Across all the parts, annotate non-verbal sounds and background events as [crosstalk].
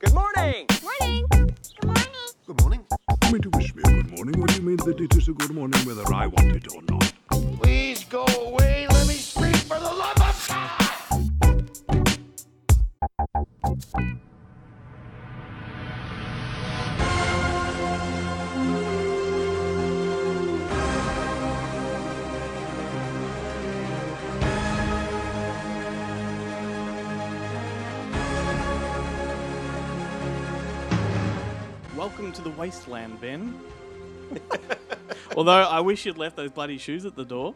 Good morning. Morning. Good morning. Good morning. You mean to wish me a good morning? What do you mean that it is a good morning whether I want it or not? Please go away. Let me sleep for the love of God. Welcome to the wasteland, Ben. [laughs] Although I wish you'd left those bloody shoes at the door.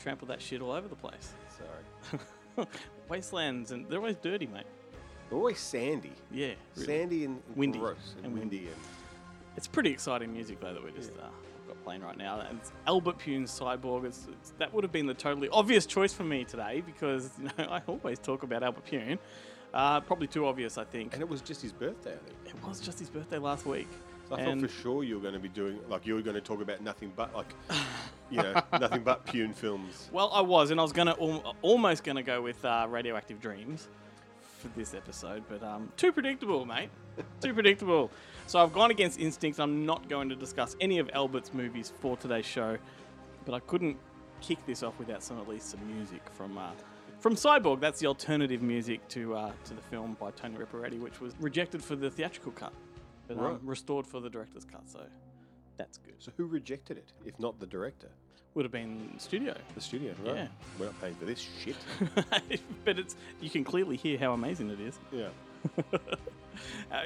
Trampled that shit all over the place. Sorry. [laughs] Wastelands, and they're always dirty, mate. They're always sandy. Yeah, really. Sandy and, and Windy. gross and, And windy. windy. And It's pretty exciting music, though, that we're just uh, got playing right now. And it's Albert Pyun's Cyborg. It's, it's, that would have been the totally obvious choice for me today because you know [laughs] I always talk about Albert Pyun. Uh, probably too obvious, I think. and it was just his birthday, I think. It was just his birthday last week. So I And- thought for sure you were going to be doing, like, you were going to talk about nothing but, like, [laughs] you know, nothing but Pyun films. Well, I was, and I was gonna al- almost gonna go with uh, Radioactive Dreams for this episode, but um, too predictable, mate. [laughs] too predictable. So I've gone against instincts. I'm not going to discuss any of Albert's movies for today's show, but I couldn't kick this off without some at least some music from. Uh, from Cyborg, that's the alternative music to uh, to the film by Tony Riparetti, which was rejected for the theatrical cut, but um, Right. restored for the director's cut. So that's good. So who rejected it, if not the director? Would have been studio. The studio, right? Yeah. We're not paying for this shit. [laughs] but it's you can clearly hear how amazing it is. yeah. [laughs] Uh,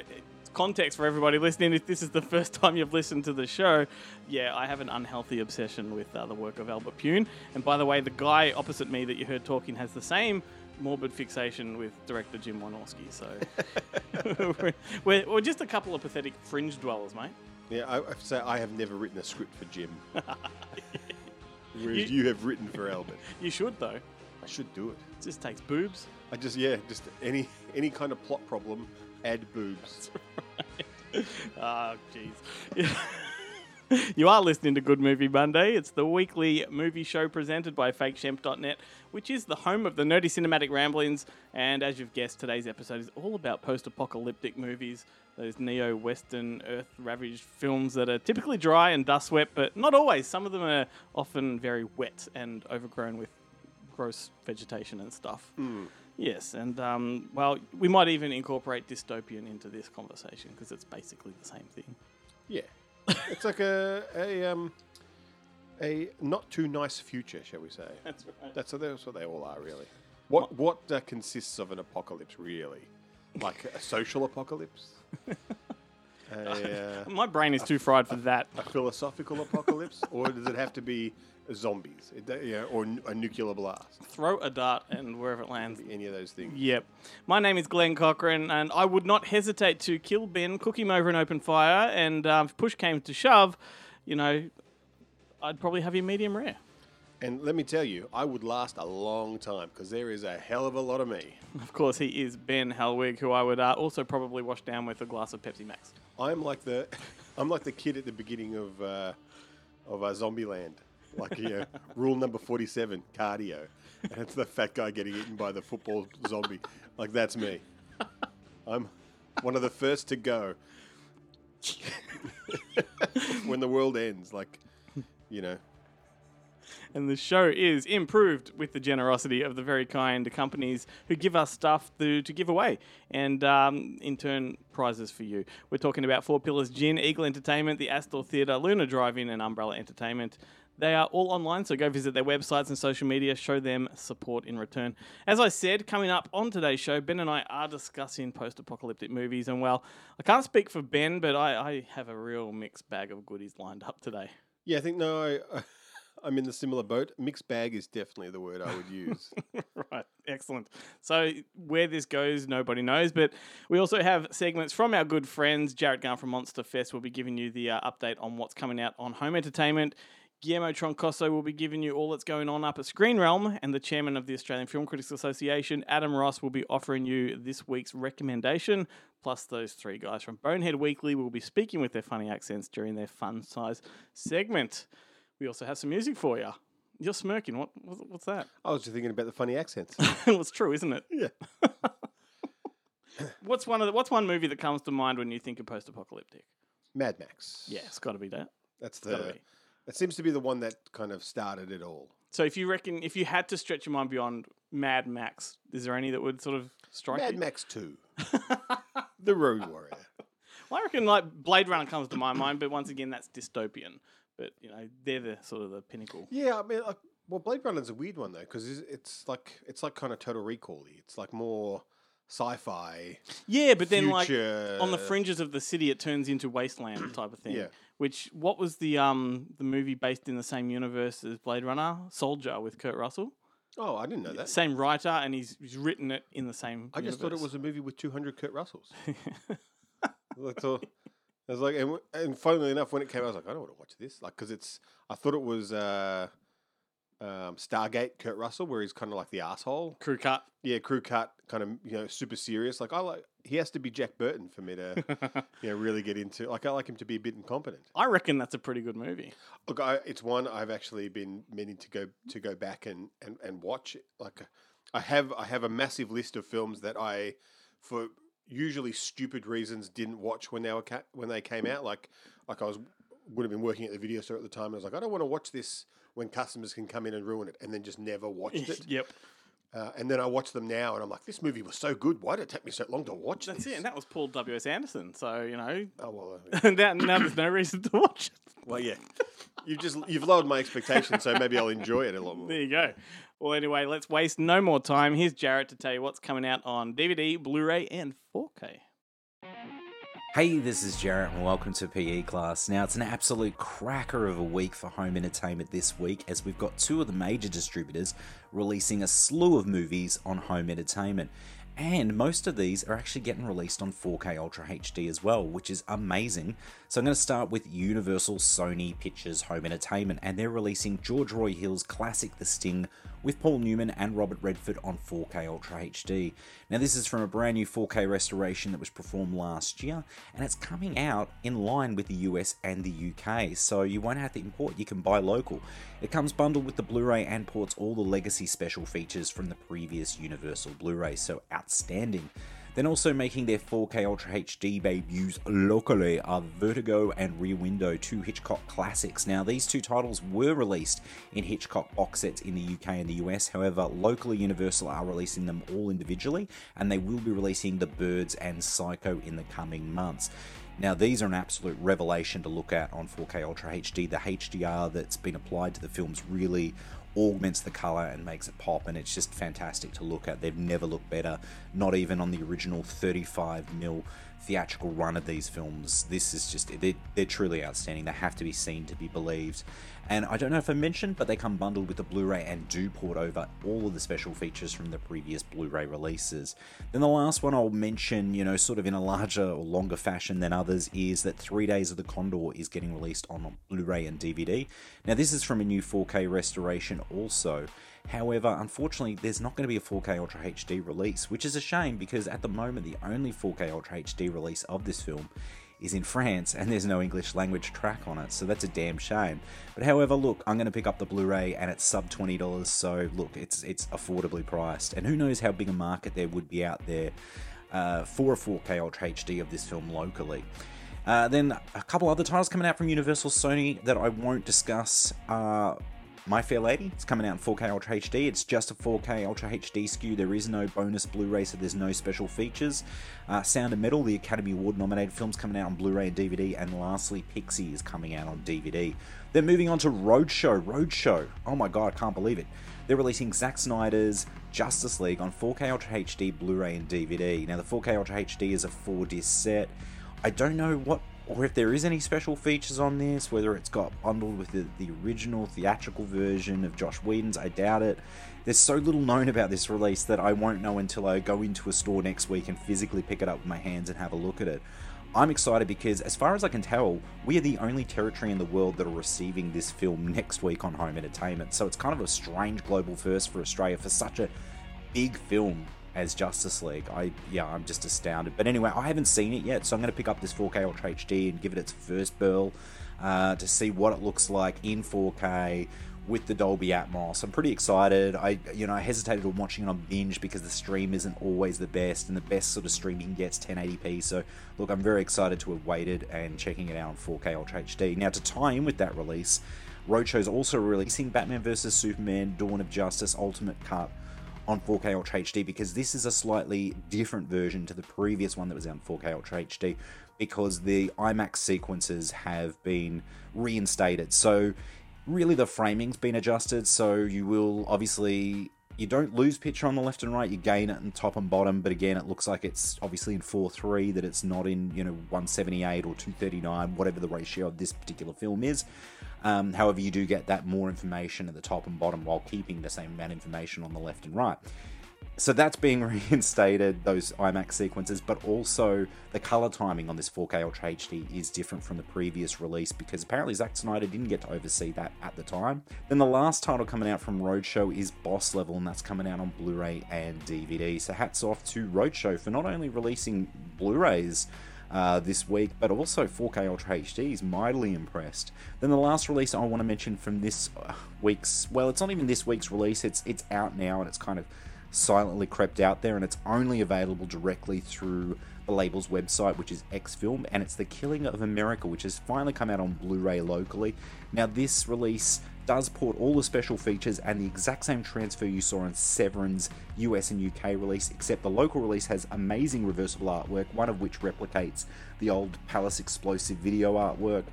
context for everybody listening: if this is the first [laughs] time you've listened to the show, yeah, I have an unhealthy obsession with uh, the work of Albert Pyun. And by the way, the guy opposite me that you heard talking has the same morbid fixation with director Jim Wynorski. So we're, [laughs] we're, we're just a couple of pathetic fringe dwellers, mate. Yeah, I I have to say, I have never written a script for Jim. [laughs] Whereas You- you have written for Albert. You should though. I should do it. It just takes boobs. I just, yeah, just any any kind of plot problem, add boobs. Ah, [laughs] jeez. [laughs] you are listening to Good Movie Monday. It's the weekly movie show presented by FakeShemp.net, which is the home of the nerdy cinematic ramblings. And as you've guessed, today's episode is all about post-apocalyptic movies, those neo-Western, Earth-ravaged films that are typically dry and dust-swept, but not always. Some of them are often very wet and overgrown with gross vegetation and stuff. Yes, and um, well, we might even incorporate dystopian into this conversation because it's basically the same thing. Yeah, it's like a a um a not too nice future, shall we say? [laughs] That's right. That's, that's what they all are, really. What what uh, consists of an apocalypse, really? Like a social apocalypse, [laughs] a, uh, My brain is too fried for that. a philosophical apocalypse, or does it have to be zombies, It- yeah, or a nuclear blast? Throw a dart and wherever it lands. Any of those things? Yep. My name is Glenn Cochran, and I would not hesitate to kill Ben, cook him over an open fire, and um, if push came to shove, you know, I'd probably have him medium rare. And let me tell you, I would last a long time because there is a hell of a lot of me. Of course, he is Ben Helwig, who I would uh, also probably wash down with a glass of Pepsi Max. I'm like the, [laughs] I'm like the kid at the beginning of, uh, of uh, Zombieland. Like you know, [laughs] rule number forty-seven: cardio, and it's the fat guy getting eaten by the football zombie. Like that's me. I'm one of the first to go [laughs] when the world ends. Like, you know, And the show is improved with the generosity of the very kind companies who give us stuff to, to give away and, um, in turn, prizes for you. We're talking about Four Pillars Gin, Eagle Entertainment, the Astor Theatre, Luna Drive In, and Umbrella Entertainment. They are all online, so go visit their websites and social media, show them support in return. As I said, coming up on today's show, Ben and I are discussing post apocalyptic movies. And well, I can't speak for Ben, but I, I have a real mixed bag of goodies lined up today. yeah. I think no, I, I'm in the similar boat. Mixed bag is definitely the word I would use. [laughs] right, excellent. So where this goes, nobody knows. But we also have segments from our good friends. Jarrett Gunn from Monster Fest will be giving you the uh, update on what's coming out on home entertainment. Guillermo Troncoso will be giving you all that's going on up at Screen Realm, and the chairman of the Australian Film Critics Association, Adam Ross, will be offering you this week's recommendation. Plus, those three guys from Bonehead Weekly will be speaking with their funny accents during their fun size segment. We also have some music for you. You're smirking. What? what's- that? I was just thinking about the funny accents. [laughs] well, it's true, isn't it? Yeah. [laughs] What's one of the, What's one movie that comes to mind when you think of post-apocalyptic? Mad Max. Yeah, it's got to be that. That's the. That seems to be the one that kind of started it all. So, if you reckon, if you had to stretch your mind beyond Mad Max, is there any that would sort of strike Mad you? Max Two. [laughs] the Road Warrior. Well, I reckon like Blade Runner comes to my mind, but once again, that's dystopian. But you know, they're the sort of the pinnacle. Yeah, I mean, like, well, Blade Runner's a weird one though because it's, it's like it's like kind of Total Recall-y. It's like more sci-fi. Yeah, but then like on the fringes of the city, it turns into wasteland [clears throat] type of thing. Yeah. Which what was the um the movie based in the same universe as Blade Runner? Soldier with Kurt Russell. Oh, I didn't know that. Same writer, and he's, he's written it in the same. I just thought it was a movie with 200 Kurt Russells. [laughs] That's all. I was like, and, and funnily enough, when it came, out, I was like, I don't want to watch this, like, because it's. I thought it was uh, um, Stargate Kurt Russell, where he's kind of like the asshole. crew cut. Yeah, crew cut, kind of you know super serious. Like I like, he has to be Jack Burton for me to [laughs] you know really get into. Like I like him to be a bit incompetent. I reckon that's a pretty good movie. Look, I, it's one I've actually been meaning to go to go back and, and, and watch. Like, I have I have a massive list of films that I, for usually stupid reasons, didn't watch when they were ca- when they came out. Like, like I was would have been working at the video store at the time. I was like, I don't want to watch this when customers can come in and ruin it, and then just never watched it. [laughs] yep, Uh, and then I watch them now, and I'm like, this movie was so good. Why did it take me so long to watch that's this? it. And that was Paul W S Anderson. So you know, Oh well, uh, now, now there's no reason to watch it. well, yeah. You've just you've lowered my expectations, so maybe I'll enjoy it a lot more. There you go. Well, anyway, let's waste no more time. Here's Jarrett to tell you what's coming out on DVD, Blu-ray, and 4K. Hey, this is Jarrett, and welcome to PE class. Now, it's an absolute cracker of a week for home entertainment this week, as we've got two of the major distributors releasing a slew of movies on home entertainment. And most of these are actually getting released on 4K Ultra HD as well, which is amazing. So, I'm going to start with Universal Sony Pictures Home Entertainment, and they're releasing George Roy Hill's classic The Sting with Paul Newman and Robert Redford on 4K Ultra HD. Now, this is from a brand new 4K restoration that was performed last year, and it's coming out in line with the US and the UK, so you won't have to import, you can buy local. It comes bundled with the Blu ray and ports all the legacy special features from the previous Universal Blu ray, so outstanding. Then also making their 4K Ultra HD debuts locally are Vertigo and Rear Window, two Hitchcock classics. Now, these two titles were released in Hitchcock box sets in the UK and the US, however, locally Universal are releasing them all individually, and they will be releasing The Birds and Psycho in the coming months. Now, these are an absolute revelation to look at on 4K Ultra HD. The HDR that's been applied to the films really augments the color and makes it pop, and it's just fantastic to look at. They've never looked better, not even on the original 35mm theatrical run of these films. This is just, they're, they're truly outstanding. They have to be seen to be believed. And I don't know if I mentioned, but they come bundled with the Blu ray and do port over all of the special features from the previous Blu ray releases. Then the last one I'll mention, you know, sort of in a larger or longer fashion than others, is that Three Days of the Condor is getting released on Blu ray and DVD. Now, this is from a new 4K restoration also. However, unfortunately, there's not going to be a 4K Ultra HD release, which is a shame because at the moment, the only 4K Ultra HD release of this film is in France and there's no English language track on it, so that's a damn shame. But however, look, I'm going to pick up the Blu-ray and it's sub twenty dollars, so look, it's it's affordably priced, and who knows how big a market there would be out there uh, for a 4K Ultra HD of this film locally. Uh, then a couple other titles coming out from Universal Sony that I won't discuss are my Fair Lady. It's coming out in 4K Ultra HD. It's just a 4K Ultra HD SKU. There is no bonus Blu-ray, so there's no special features. Uh, Sound of Metal, the Academy Award nominated films, coming out on Blu-ray and DVD. And lastly, Pixie is coming out on DVD. Then moving on to Roadshow. Roadshow. Oh my god, I can't believe it. They're releasing Zack Snyder's Justice League on 4K Ultra HD, Blu-ray, and DVD. Now the 4K Ultra HD is a four-disc set. I don't know what or if there is any special features on this, whether it's got bundled with the, the original theatrical version of Joss Whedon's, I doubt it. There's so little known about this release that I won't know until I go into a store next week and physically pick it up with my hands and have a look at it. I'm excited because, as far as I can tell, we are the only territory in the world that are receiving this film next week on home entertainment. So it's kind of a strange global first for Australia for such a big film as Justice League. I yeah, I'm just astounded. But anyway, I haven't seen it yet, so I'm going to pick up this 4K Ultra HD and give it its first burl uh, to see what it looks like in 4K with the Dolby Atmos. I'm pretty excited. I you know I hesitated on watching it on binge because the stream isn't always the best, and the best sort of streaming gets 1080p. So look, I'm very excited to have waited and checking it out on 4K Ultra HD. Now to tie in with that release. Roadshow's also releasing Batman vs Superman: Dawn of Justice Ultimate Cut on 4K Ultra HD because this is a slightly different version to the previous one that was in 4K Ultra HD because the IMAX sequences have been reinstated. So really the framing's been adjusted. So you will obviously you don't lose picture on the left and right. You gain it in top and bottom. But again it looks like it's obviously in 4.3 that it's not in you know 178 or 239 whatever the ratio of this particular film is um, however you do get that more information at the top and bottom while keeping the same amount of information on the left and right so that's being [laughs] reinstated, those IMAX sequences, but also the color timing on this 4K Ultra HD is different from the previous release because apparently Zack Snyder didn't get to oversee that at the time. Then the last title coming out from Roadshow is Boss Level, and that's coming out on Blu ray and DVD. So hats off to Roadshow for not only releasing Blu rays. Uh, this week, but also 4K Ultra HD is mightily impressed. Then the last release I want to mention from this uh, week's, well, it's not even this week's release. It's it's out now and it's kind of silently crept out there, and it's only available directly through the label's website, which is Xfilm, and it's The Killing of America, which has finally come out on Blu ray locally. Now, this release does port all the special features and the exact same transfer you saw in Severin's US and UK release, except the local release has amazing reversible artwork, one of which replicates the old Palace Explosive video artwork.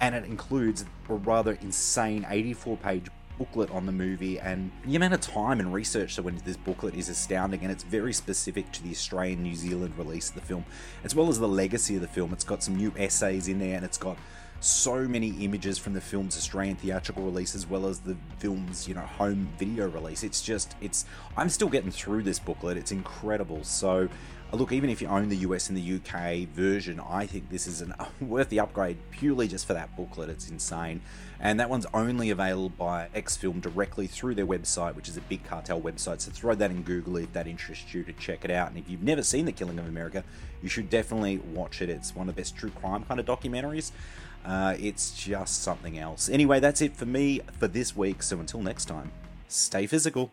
And it includes a rather insane 84 page booklet on the movie, and the amount of time and research that went into this booklet is astounding, and it's very specific to the Australian New Zealand release of the film, as well as the legacy of the film. It's got some new essays in there, and it's got so many images from the film's Australian theatrical release as well as the film's, you know, home video release. It's just, it's, I'm still getting through this booklet. It's incredible. So, uh, look, even if you own the US and the UK version, I think this is an, [laughs] worth the upgrade purely just for that booklet. It's insane. And that one's only available by X Film directly through their website, which is a big cartel website. So throw that in Google if that interests you to check it out. And if you've never seen The Killing of America, you should definitely watch it. It's one of the best true crime kind of documentaries. Uh, it's just something else. Anyway, that's it for me for this week. So until next time, stay physical.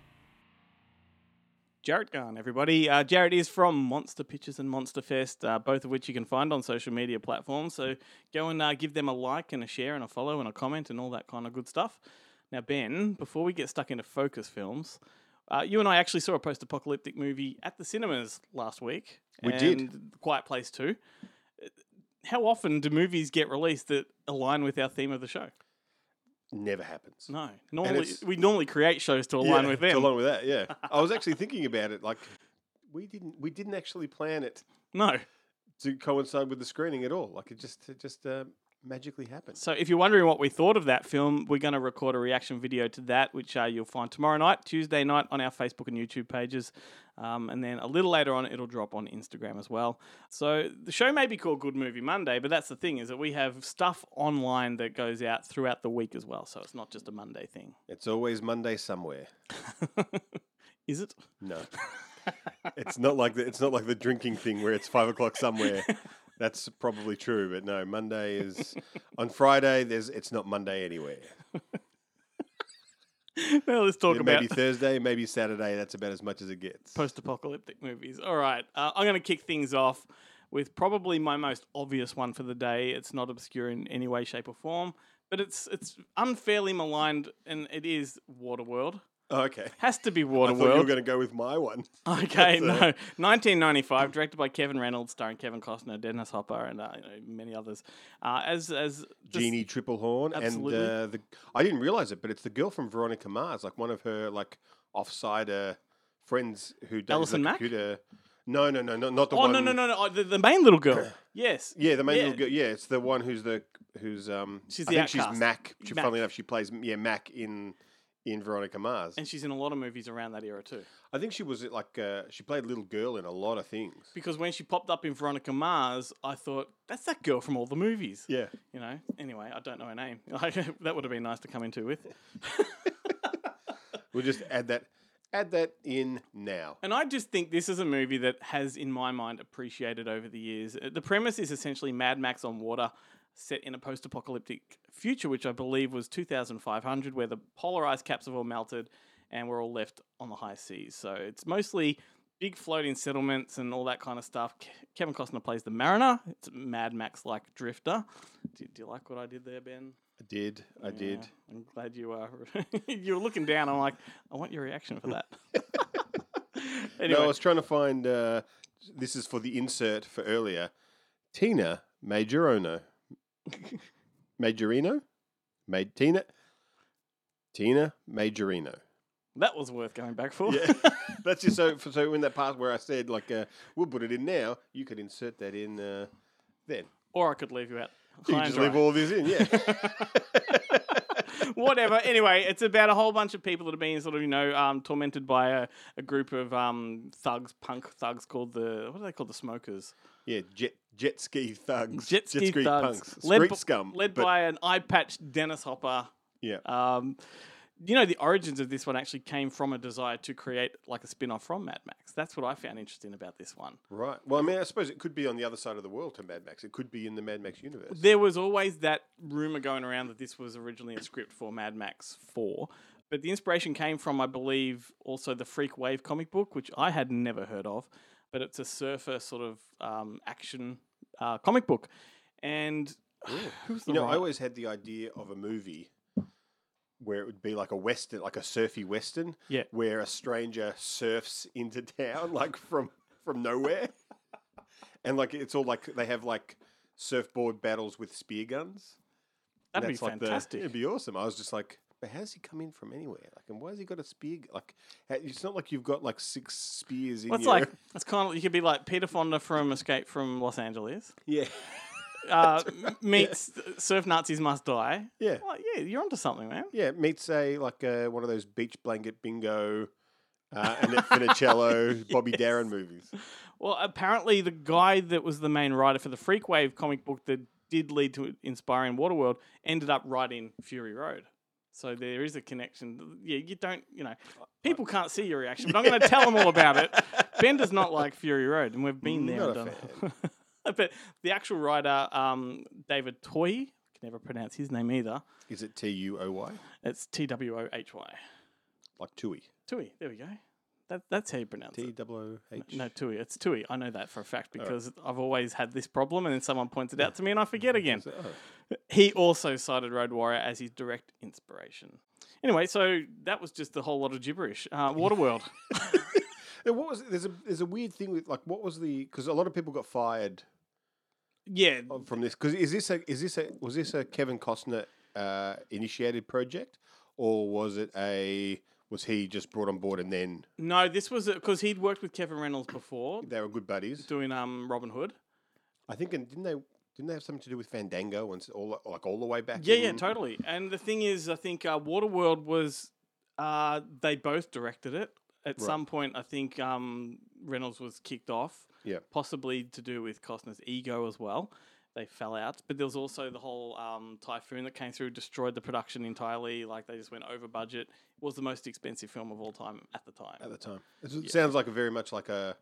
Jarrett Gunn, everybody. Uh, Jarrett is from Monster Pictures and Monster Fest, uh, both of which you can find on social media platforms. So go and uh, give them a like and a share and a follow and a comment and all that kind of good stuff. Now, Ben, before we get stuck into focus films, uh, you and I actually saw a post apocalyptic movie at the cinemas last week. We did. Quiet Place 2. How often do movies get released that align with our theme of the show? Never happens. No. Normally, it's- we normally create shows to align Yeah, with to them. Along with that, yeah. [laughs] I was actually thinking about it. Like, we didn't we didn't actually plan it no. to coincide with the screening at all. Like, it just it just uh, magically happened. So, if you're wondering what we thought of that film, we're going to record a reaction video to that, which uh, you'll find tomorrow night, Tuesday night, on our Facebook and YouTube pages. Um, and then a little later on, it'll drop on Instagram as well. So, the show may be called Good Movie Monday, but that's the thing is that we have stuff online that goes out throughout the week as well. So, it's not just a Monday thing. It's always Monday somewhere. [laughs] is it? No, [laughs] it's not like the, it's not like the drinking thing where it's five o'clock somewhere. [laughs] That's probably true, but no, Monday is [laughs] on Friday. There's it's not Monday anywhere. [laughs] well, let's talk Yeah, about maybe Thursday, maybe Saturday. That's about as much as it gets. post-apocalyptic movies. All right, uh, I'm going to kick things off with probably my most obvious one for the day. It's not obscure in any way, shape, or form, but it's it's unfairly maligned, and it is Waterworld. Oh, okay. Has to be I thought you were Waterworld. going to go with my one. [laughs] Okay, uh, no. 1995, directed by Kevin Reynolds, starring Kevin Costner, Dennis Hopper, and uh, you know, many others. Uh, as as Jeanne Tripplehorn, Absolutely. and uh, the I didn't realize it, but it's the girl from Veronica Mars, like one of her like offsider friends who does Alison the Mack? computer. No, no, no, no, not the oh one. no no no no! oh, The, the main little girl. [clears throat] yes. Yeah, the main little girl. Yeah, it's the one who's the who's um. She's I the think she's. Mac. She, Mac. Funnily enough, she plays yeah Mac in in Veronica Mars. And she's in a lot of movies around that era too. I think she was like uh, she played little girl in a lot of things. Because when she popped up in Veronica Mars, I thought that's that girl from all the movies. Yeah. You know. Anyway, I don't know her name. [laughs] that would have been nice to come into with. We'll just add that add that in now. And I just think this is a movie that has, in my mind, appreciated over the years. Uh, The premise is essentially Mad Max on water, set in a post-apocalyptic future, which I believe was 2500, where the polar ice caps have all melted, and we're all left on the high seas. So it's mostly big floating settlements and all that kind of stuff. Kevin Costner plays the mariner. It's a Mad Max-like drifter. Do, do you like what I did there, Ben? I did. I did. I'm glad you are. [laughs] you were looking down. I'm like, I want your reaction for that. [laughs] anyway, No, I was trying to find. Uh, this is for the insert for earlier. Tina Majorino. Majorino? Made Tina. Tina Majorino. that was worth going back for. Yeah, [laughs] that's just so. So in that part where I said like uh, we'll put it in now, you could insert that in uh, then. or I could leave you out. You just leave all this in, yeah. [laughs] Whatever. Anyway, it's about a whole bunch of people that are being sort of, you know, um, tormented by a, a group of um, thugs, punk thugs called the, what are they called? The smokers. yeah, jet jet ski thugs, Jet ski, thugs. punks, led, street b- scum, Led but- by an eye patched Dennis Hopper. yeah. Um, you know, the origins of this one actually came from a desire to create like a spin off from Mad Max. That's what I found interesting about this one. Right. Well, I mean, I suppose it could be on the other side of the world to Mad Max. It could be in the Mad Max universe. There was always that rumor going around that this was originally a script for Mad Max 4. But the inspiration came from, I believe, also the Freak Wave comic book, which I had never heard of. But it's a surfer sort of um, action uh, comic book. And [sighs] the You know, I always had the idea of a movie where it would be like a western, like a surfy western, Yeah. where a stranger surfs into town, [laughs] like from from nowhere, [laughs] and like it's all like they have like surfboard battles with spear guns. That'd be like the- fantastic. it'd be awesome. I was just like, but how's he come in from anywhere? Like, and why has he got a spear? g- Like, it's not like you've got like six spears in Well, it's your. like it's kind of you could be like Peter Fonda from Escape from Los Angeles yeah, [laughs] uh, m- meets [laughs] Surf Nazis Must Die. yeah. Well, yeah, you're onto something, man. Yeah, meets a like uh, one of those beach blanket bingo, uh, Annette Funicello, [laughs] Bobby Darin movies. Well, apparently the guy that was the main writer for the Freak Wave comic book that did lead to inspiring Waterworld ended up writing Fury Road. So there is a connection. Yeah, you don't, you know, people can't see your reaction, but I'm going to tell them all about it. [laughs] Ben does not like Fury Road, and we've been there. Not and a done. [laughs] but the actual writer, um, David Toy, can never pronounce his name either. Is it T U O Y? It's T W O H Y. Like Tui. Tui. There we go. That, that's how you pronounce T it. W O H. No, Tui. It's Tui. I know that for a fact because I've always had this problem, and then someone points it out to me, and I forget [laughs] again. Oh. He also cited Road Warrior as his direct inspiration. Anyway, so that was just a whole lot of gibberish. Uh, [laughs] Waterworld. Yeah, what was there's a there's a weird thing with like what was the because a lot of people got fired yeah, from this because is this a is this a was this a Kevin Costner uh, initiated project or was it a was he just brought on board and then no, this was because he'd worked with Kevin Reynolds before they were good buddies? doing um Robin Hood. I think and didn't they didn't they have something to do with Fandango and s- all like all the way back? Yeah, yeah, in- totally. And the thing is, I think uh, Waterworld was uh, they both directed it. At Right. some point, I think um, Reynolds was kicked off. Yeah. possibly to do with Costner's ego as well. They fell out, but there was also the whole um, typhoon that came through, destroyed the production entirely. Like they just went over budget. It was the most expensive film of all time at the time. at the time. It sounds like a very much like a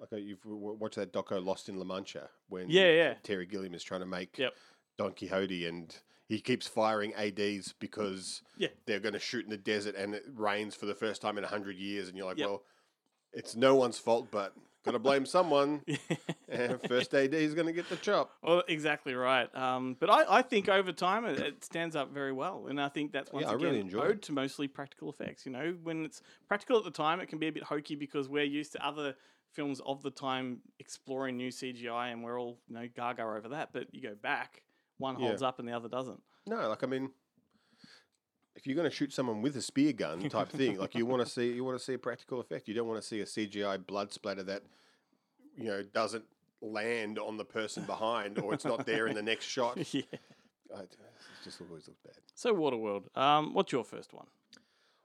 like a, you've watched that doco Lost in La Mancha when Yeah, yeah. Terry Gilliam is trying to make Yep. Don Quixote and he keeps firing ads because Yeah. they're going to shoot in the desert and it rains for the first time in hundred years and you're like, Yep. well, it's no one's fault, but got to blame someone. [laughs] and first AD is going to get the chop. Well, exactly right. Um, but I, I think over time it, it stands up very well, and I think that's once Yeah, again really enjoy owed it. to mostly practical effects. You know, when it's practical at the time, it can be a bit hokey because we're used to other films of the time exploring new CGI, and we're all you know gaga over that. But you go back, one Yeah. holds up and the other doesn't. No, like I mean, if you're going to shoot someone with a spear gun type thing, like you want to see, you want to see a practical effect. You don't want to see a CGI blood splatter that you know doesn't land on the person behind or it's not there in the next [laughs] shot. yeah. I, it just always looks bad. So Waterworld. Um, what's your first one?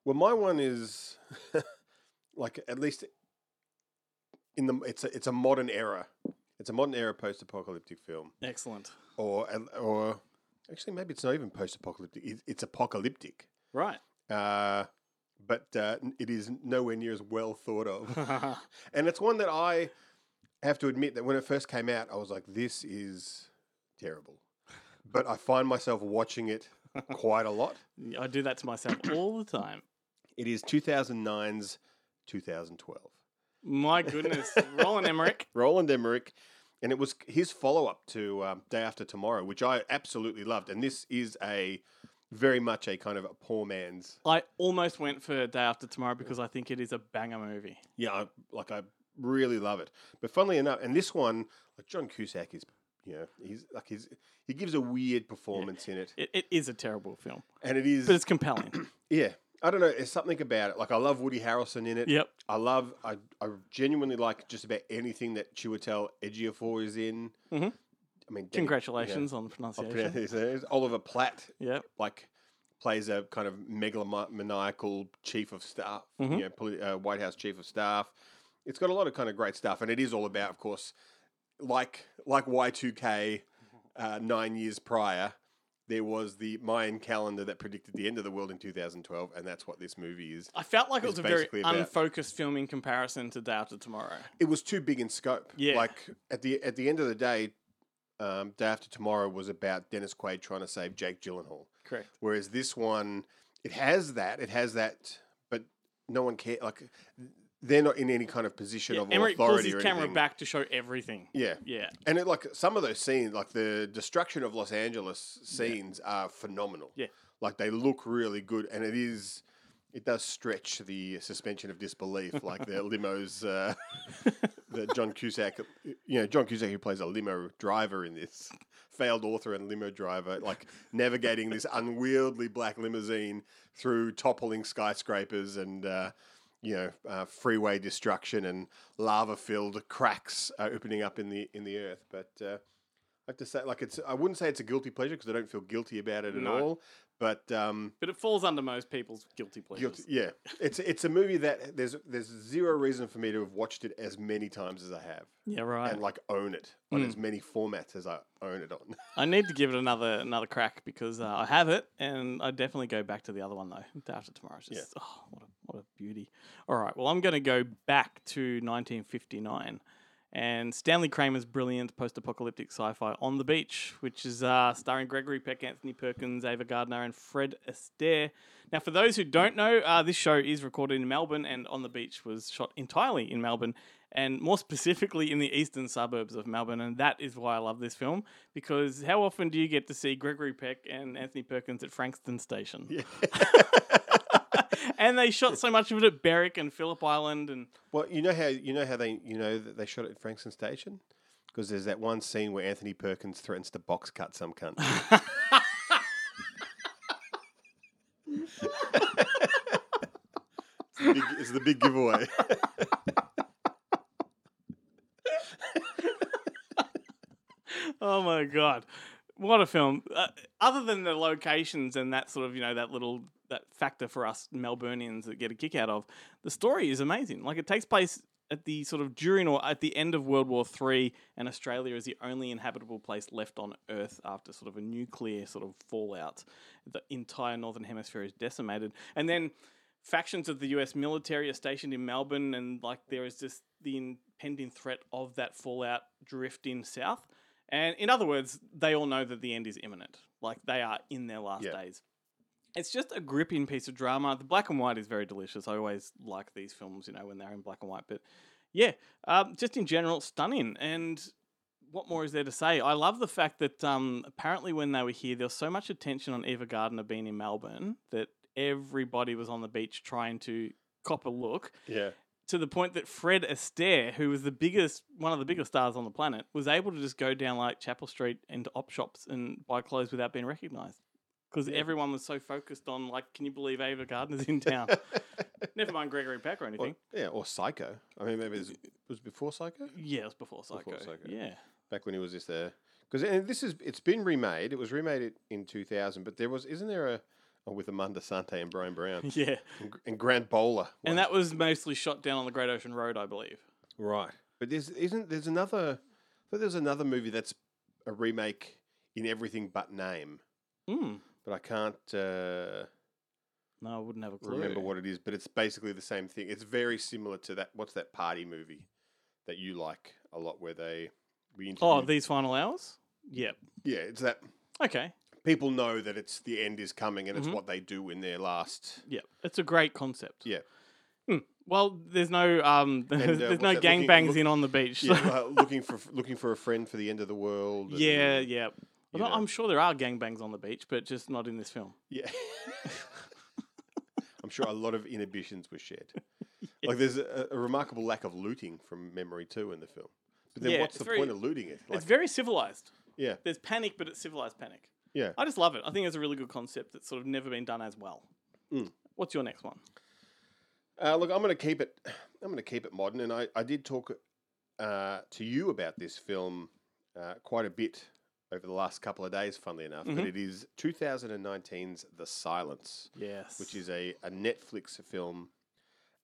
Well, my one is [laughs] like at least in the it's a it's a modern era. It's a modern era post-apocalyptic film, Excellent. or or actually maybe it's not even post-apocalyptic. It's apocalyptic, Right. uh, but uh, it is nowhere near as well thought of. [laughs] [laughs] and it's one that I have to admit that when it first came out, I was like, "This is terrible," but I find myself watching it quite a lot. [laughs] I do that to myself all the time. It is 2009's 2012. My goodness. Roland Emmerich. Roland Emmerich, and it was his follow up to um, Day After Tomorrow, which I absolutely loved. And this is a very much a kind of a poor man's. I almost went for Day After Tomorrow because I think it is a banger movie. Yeah, I, like I really love it. But funnily enough, and this one, like John Cusack is, you know, he's like he's he gives a weird performance in it, It, it is a terrible film, and it is but it's compelling. [clears throat] yeah. I don't know. There's something about it. Like I love Woody Harrelson in it. yep. I love. I, I genuinely like just about anything that Chiwetel Ejiofor is in. Mhm. I mean, Danny- yeah. Congratulations on the pronunciation. Oliver Platt, Yep. like, plays a kind of megalomaniacal chief of staff, Mhm. you know, poli- uh, White House chief of staff. It's got a lot of kind of great stuff, and it is all about, of course, like like Y two K, uh, nine years prior. There was the Mayan calendar that predicted the end of the world in 2012, and that's what this movie is. I felt like it was a very about- unfocused film in comparison to Day After Tomorrow. It was too big in scope. Yeah. Like at the at the end of the day, um, Day After Tomorrow was about Dennis Quaid trying to save Jake Gyllenhaal. Correct. Whereas this one, it has that, it has that, but no one cares. Like they're not in any kind of position Yeah, of pulls authority his camera anything. back to show everything. Yeah, Yeah. and it like some of those scenes, like the destruction of Los Angeles scenes, are phenomenal. Yeah. like they look really good, and it is. It does stretch the suspension of disbelief, like the [laughs] limos uh, [laughs] that John Cusack, you know, John Cusack who plays a limo driver in this, failed author and limo driver, like navigating this [laughs] unwieldy black limousine through toppling skyscrapers and, uh, you know, uh, freeway destruction and lava-filled cracks uh, opening up in the in the earth. But uh, I have to say, like, it's I wouldn't say it's a guilty pleasure because I don't feel guilty about it at No. all. But um, But it falls under most people's guilty pleasures. Guilty, yeah, it's it's a movie that there's there's zero reason for me to have watched it as many times as I have, Yeah, right. and like own it on Mm. as many formats as I own it on. I need to give it another another crack because uh, I have it, and I definitely go back to the other one though. After Tomorrow, it's just oh, what a what a beauty. All right, well I'm going to go back to 1959, and Stanley Kramer's brilliant post-apocalyptic sci-fi On the Beach, which is uh, starring Gregory Peck, Anthony Perkins, Ava Gardner, and Fred Astaire. Now, for those who don't know, uh, this show is recorded in Melbourne, and On the Beach was shot entirely in Melbourne, and more [laughs] specifically in the eastern suburbs of Melbourne. And that is why I love this film, because how often do you get to see Gregory Peck and Anthony Perkins at Frankston Station? [laughs] [laughs] and they shot so much of it at Berwick and Phillip Island, and well, you know how you know how they you know that they shot it at Frankston Station because there's that one scene where Anthony Perkins threatens to box cut some cunt. it's, the big, it's the big giveaway. oh my god, what a film! Uh, other than the locations and that sort of you know that little that factor for us Melburnians that get a kick out of, the story is amazing. Like it takes place at the sort of during or at the end of World War Three, and Australia is the only inhabitable place left on Earth after sort of a nuclear sort of fallout. The entire northern hemisphere is decimated, and then factions of the US military are stationed in Melbourne, and like there is just the impending threat of that fallout drifting south. And in other words, they all know that the end is imminent. Like they are in their last Yeah. days. It's just a gripping piece of drama. The black and white is very delicious. I always like these films, you know, when they're in black and white. But yeah, um, just in general, stunning. And what more is there to say? I love the fact that um, apparently when they were here, there was so much attention on Eva Gardner being in Melbourne that everybody was on the beach trying to cop a look yeah. to the point that Fred Astaire, who was the biggest, one of the biggest stars on the planet, was able to just go down like Chapel Street into op shops and buy clothes without being recognised. Because everyone was so focused on like, can you believe Ava Gardner's in town? [laughs] Never mind Gregory Peck or Or- anything. yeah, or Psycho. I mean, maybe it was, it was before Psycho. yeah, it was before Psycho. Before Psycho. Yeah. back when he was just there. Because this is it's been remade. It was remade in 2000, but there was isn't there a oh, with Armand Assante and Bryan Brown [laughs] Yeah. and, and Grant Bowler. And that was mostly shot down on the Great Ocean Road, I believe. right, but there's isn't there's another. I thought there's another movie that's a remake in everything but name, Mm. But I can't uh, No, I wouldn't have a clue. remember what it is. But it's basically the same thing. It's very similar to that. What's that party movie that you like a lot, where they we Oh, these final hours? Yep. yeah, it's that Okay. people know that it's the end is coming and it's Mhm. what they do in their last. Yeah, It's a great concept. Yeah. Hmm. Well, there's no um, [laughs] uh, there's no gangbangs look- in on the beach. Yeah, uh, looking for looking for a friend for the end of the world. [laughs] and- yeah, yeah. You Well, know. I'm sure there are gangbangs on the beach, but just not in this film. yeah. [laughs] I'm sure a lot of inhibitions were shared. [laughs] Like there's a, a remarkable lack of looting from memory too in the film. But then Yeah, what's the very- point of looting it? Like, it's very civilized. yeah, There's panic, but it's civilized panic. yeah. I just love it. I think it's a really good concept that's sort of never been done as well. Mm. What's your next one? Uh, look, I'm going to keep it. [sighs] I'm going to keep it modern, and I, I did talk uh, to you about this film uh, quite a bit over the last couple of days. Funnily enough, but Mhm. it is 2019's The Silence, Yes. which is a, a Netflix film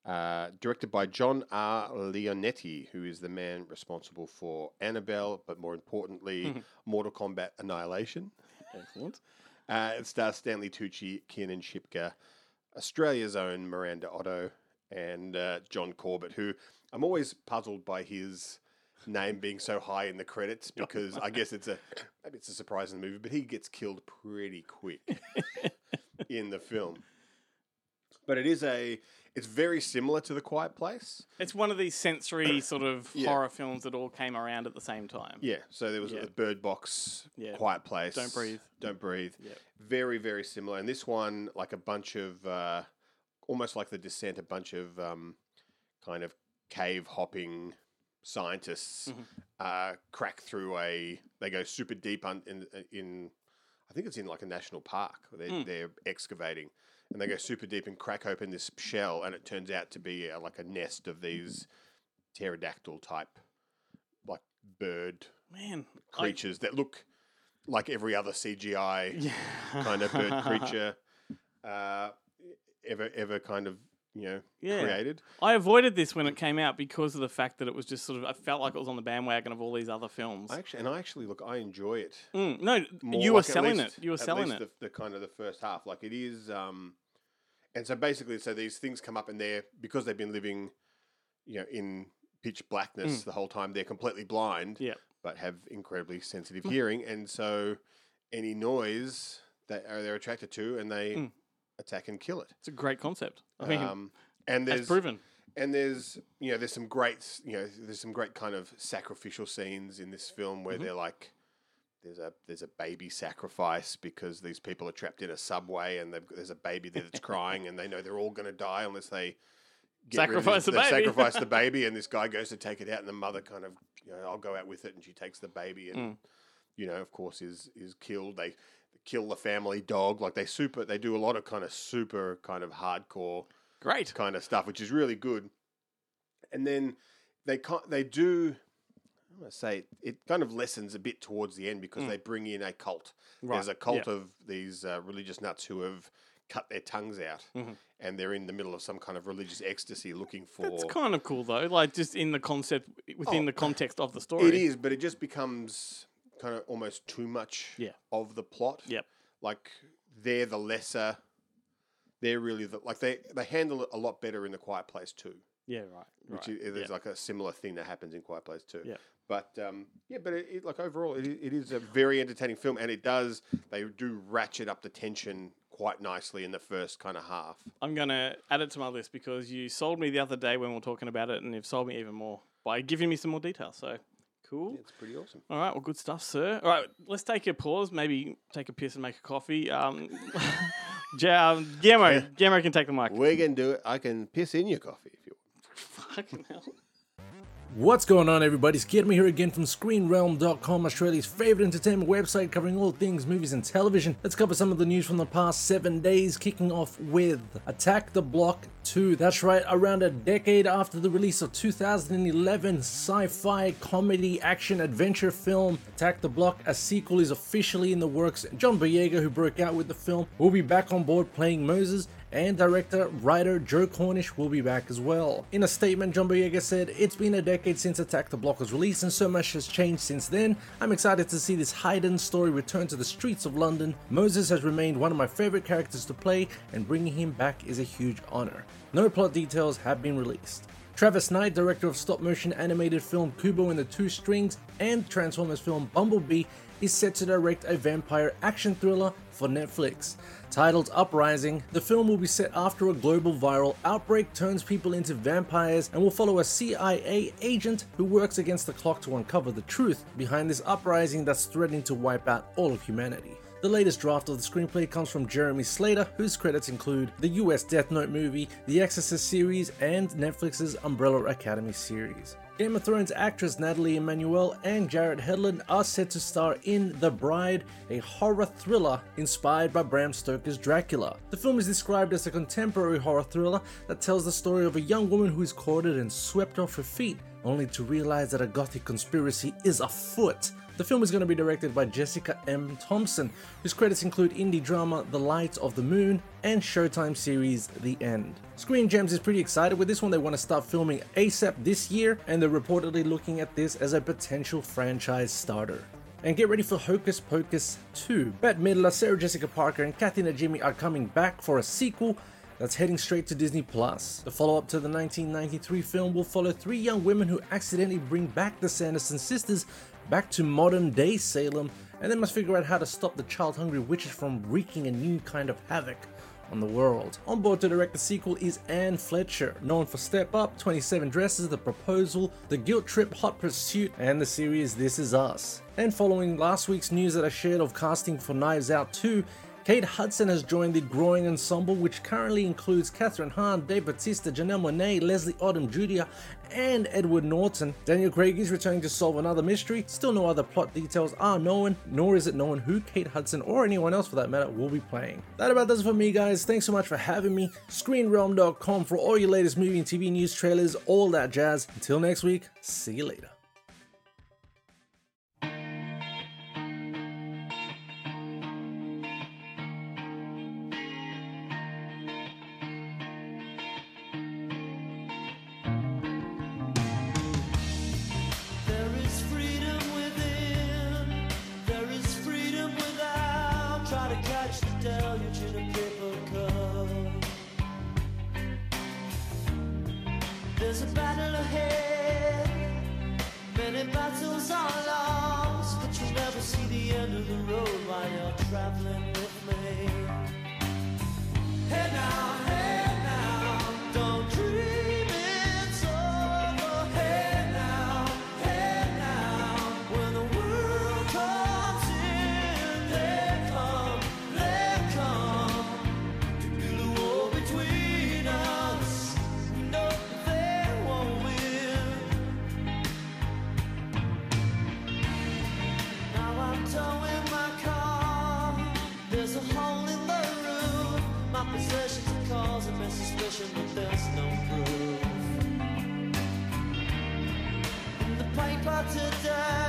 uh, directed by John R. Leonetti, who is the man responsible for Annabelle, but more importantly, [laughs] Mortal Kombat Annihilation. excellent. Uh, it stars Stanley Tucci, Kiernan Shipka, Australia's own Miranda Otto, and uh, John Corbett, who I'm always puzzled by his name being so high in the credits [laughs] because I guess it's a maybe it's a surprise in the movie, but he gets killed pretty quick [laughs] in the film. But it is a it's very similar to The Quiet Place. It's one of these sensory [clears throat] sort of Yeah. horror films that all came around at the same time. Yeah, so there was Yeah. a Bird Box, Yeah. Quiet Place, Don't Breathe. Don't Breathe. Yep. Very, very similar. And this one, like a bunch of, uh, almost like The Descent, a bunch of um, kind of cave hopping scientists Mhm. uh, crack through a. They go super deep un, in in. I think it's in like a national park. They're, Mm. they're excavating, and they go super deep and crack open this shell, and it turns out to be uh, like a nest of these pterodactyl type, like bird Man. I- creatures that look like every other CGI [laughs] Yeah. kind of bird creature uh, ever ever kind of you know Yeah. created. I avoided this when it came out because of the fact that it was just sort of I felt like it was on the bandwagon of all these other films. I actually and I actually look I enjoy it. Mm, no, you were like, selling least- it. You were selling it. The, the kind of the first half, like it is. Um, and so basically, so these things come up, and they're because they've been living, you know, in pitch blackness the whole time. They're completely blind, Mm. Yep. but have incredibly sensitive hearing, and so any noise that are they're attracted to, and they Mm. Attack and kill it. It's a great concept. I mean, um, and that's there's proven. and there's you know there's some great you know there's some great kind of sacrificial scenes in this film where Mhm. they're like there's a there's a baby sacrifice because these people are trapped in a subway and there's a baby there that's crying and they know they're all going to die unless they get rid of Sacrifice this- the baby. sacrifice the [laughs] baby and this guy goes to take it out and the mother kind of you know I'll go out with it and she takes the baby and Mm. you know of course is is killed they kill the family dog like they super they do a lot of kind of super kind of hardcore Great. kind of stuff, which is really good. And then they ca- they do. I'm to say it kind of lessens a bit towards the end because Mm. they bring in a cult. Right. There's a cult yeah. of these uh, religious nuts who have cut their tongues out, Mhm. and they're in the middle of some kind of religious ecstasy, looking for. That's kind of cool though. Like just in the concept within Oh, the context of the [sighs] story. it is, but it just becomes kind of almost too much Yeah. of the plot. Yep. Like they're the lesser. They're really the like they they handle it a lot better in the Quiet Place too. Yeah. Right. which right. is, there's yeah. like a similar thing that happens in Quiet Place too. Yeah. But um, yeah, but it, it, like overall, it, it is a very entertaining film, and it does they do ratchet up the tension quite nicely in the first kind of half. I'm gonna add it to my list because you sold me the other day when we were talking about it, and you've sold me even more by giving me some more details. So cool. It's pretty awesome. All right, well, good stuff, sir. All right, let's take a pause. Maybe take a piss and make a coffee. Um, [laughs] Ja- um, can take the mic. We're gonna do it. I can piss in your coffee if you want. [laughs] Fucking hell. What's going on, everybody? It's Kid Me here again from ScreenRealm.com, Australia's favorite entertainment website covering all things movies and television. Let's cover some of the news from the past seven days, kicking off with Attack the Block 2. That's right, around a decade after the release of 2011 sci fi comedy action adventure film Attack the Block, a sequel is officially in the works. John Boyega, who broke out with the film, will be back on board playing Moses and director writer Joe Cornish will be back as well. In a statement, John Boyega said, It's been a decade since Attack the Block was released, and so much has changed since then. I'm excited to see this Haydn story return to the streets of London. Moses has remained one of my favorite characters to play, and bringing him back is a huge honor. No plot details have been released. Travis Knight, director of stop motion animated film Kubo and the Two Strings and Transformers film Bumblebee, is set to direct a vampire action thriller for Netflix. Titled Uprising, the film will be set after a global viral outbreak turns people into vampires and will follow a CIA agent who works against the clock to uncover the truth behind this uprising that's threatening to wipe out all of humanity. The latest draft of the screenplay comes from Jeremy Slater, whose credits include the US Death Note movie, The Exorcist series, and Netflix's Umbrella Academy series. Game of Thrones actress Nathalie Emmanuel and Garrett Hedlund are set to star in The Bride, a horror thriller inspired by Bram Stoker's Dracula. The film is described as a contemporary horror thriller that tells the story of a young woman who is courted and swept off her feet, only to realize that a gothic conspiracy is afoot. The film is going to be directed by Jessica M. Thompson, whose credits include indie drama The Light of the Moon and Showtime series The End. Screen Gems is pretty excited with this one. They want to start filming ASAP this year, and they're reportedly looking at this as a potential franchise starter. And get ready for Hocus Pocus 2. Bette Midler, Sarah Jessica Parker, and Kathy Najimy are coming back for a sequel that's heading straight to Disney Plus. The follow-up to the 1993 film will follow three young women who accidentally bring back the Sanderson sisters back to modern day Salem, and they must figure out how to stop the child hungry witches from wreaking a new kind of havoc on the world. On board to direct the sequel is Anne Fletcher, known for Step Up, 27 Dresses, The Proposal, The Guilt Trip, Hot Pursuit, and the series This Is Us. And following last week's news that I shared of casting for Knives Out 2, Kate Hudson has joined the growing ensemble, which currently includes Kathryn Hahn, Dave Bautista, Janelle Monáe, Leslie Odom Jr., and Edward Norton. Daniel Craig is returning to solve another mystery. Still no other plot details are known, nor is it known who Kate Hudson or anyone else for that matter will be playing. That about does it for me, guys. Thanks so much for having me. ScreenRealm.com for all your latest movie and TV news, trailers, all that jazz. Until next week, see you later. Are lost, but you'll never see the end of the road while you're traveling suspicion, but there's no proof. In the paper today,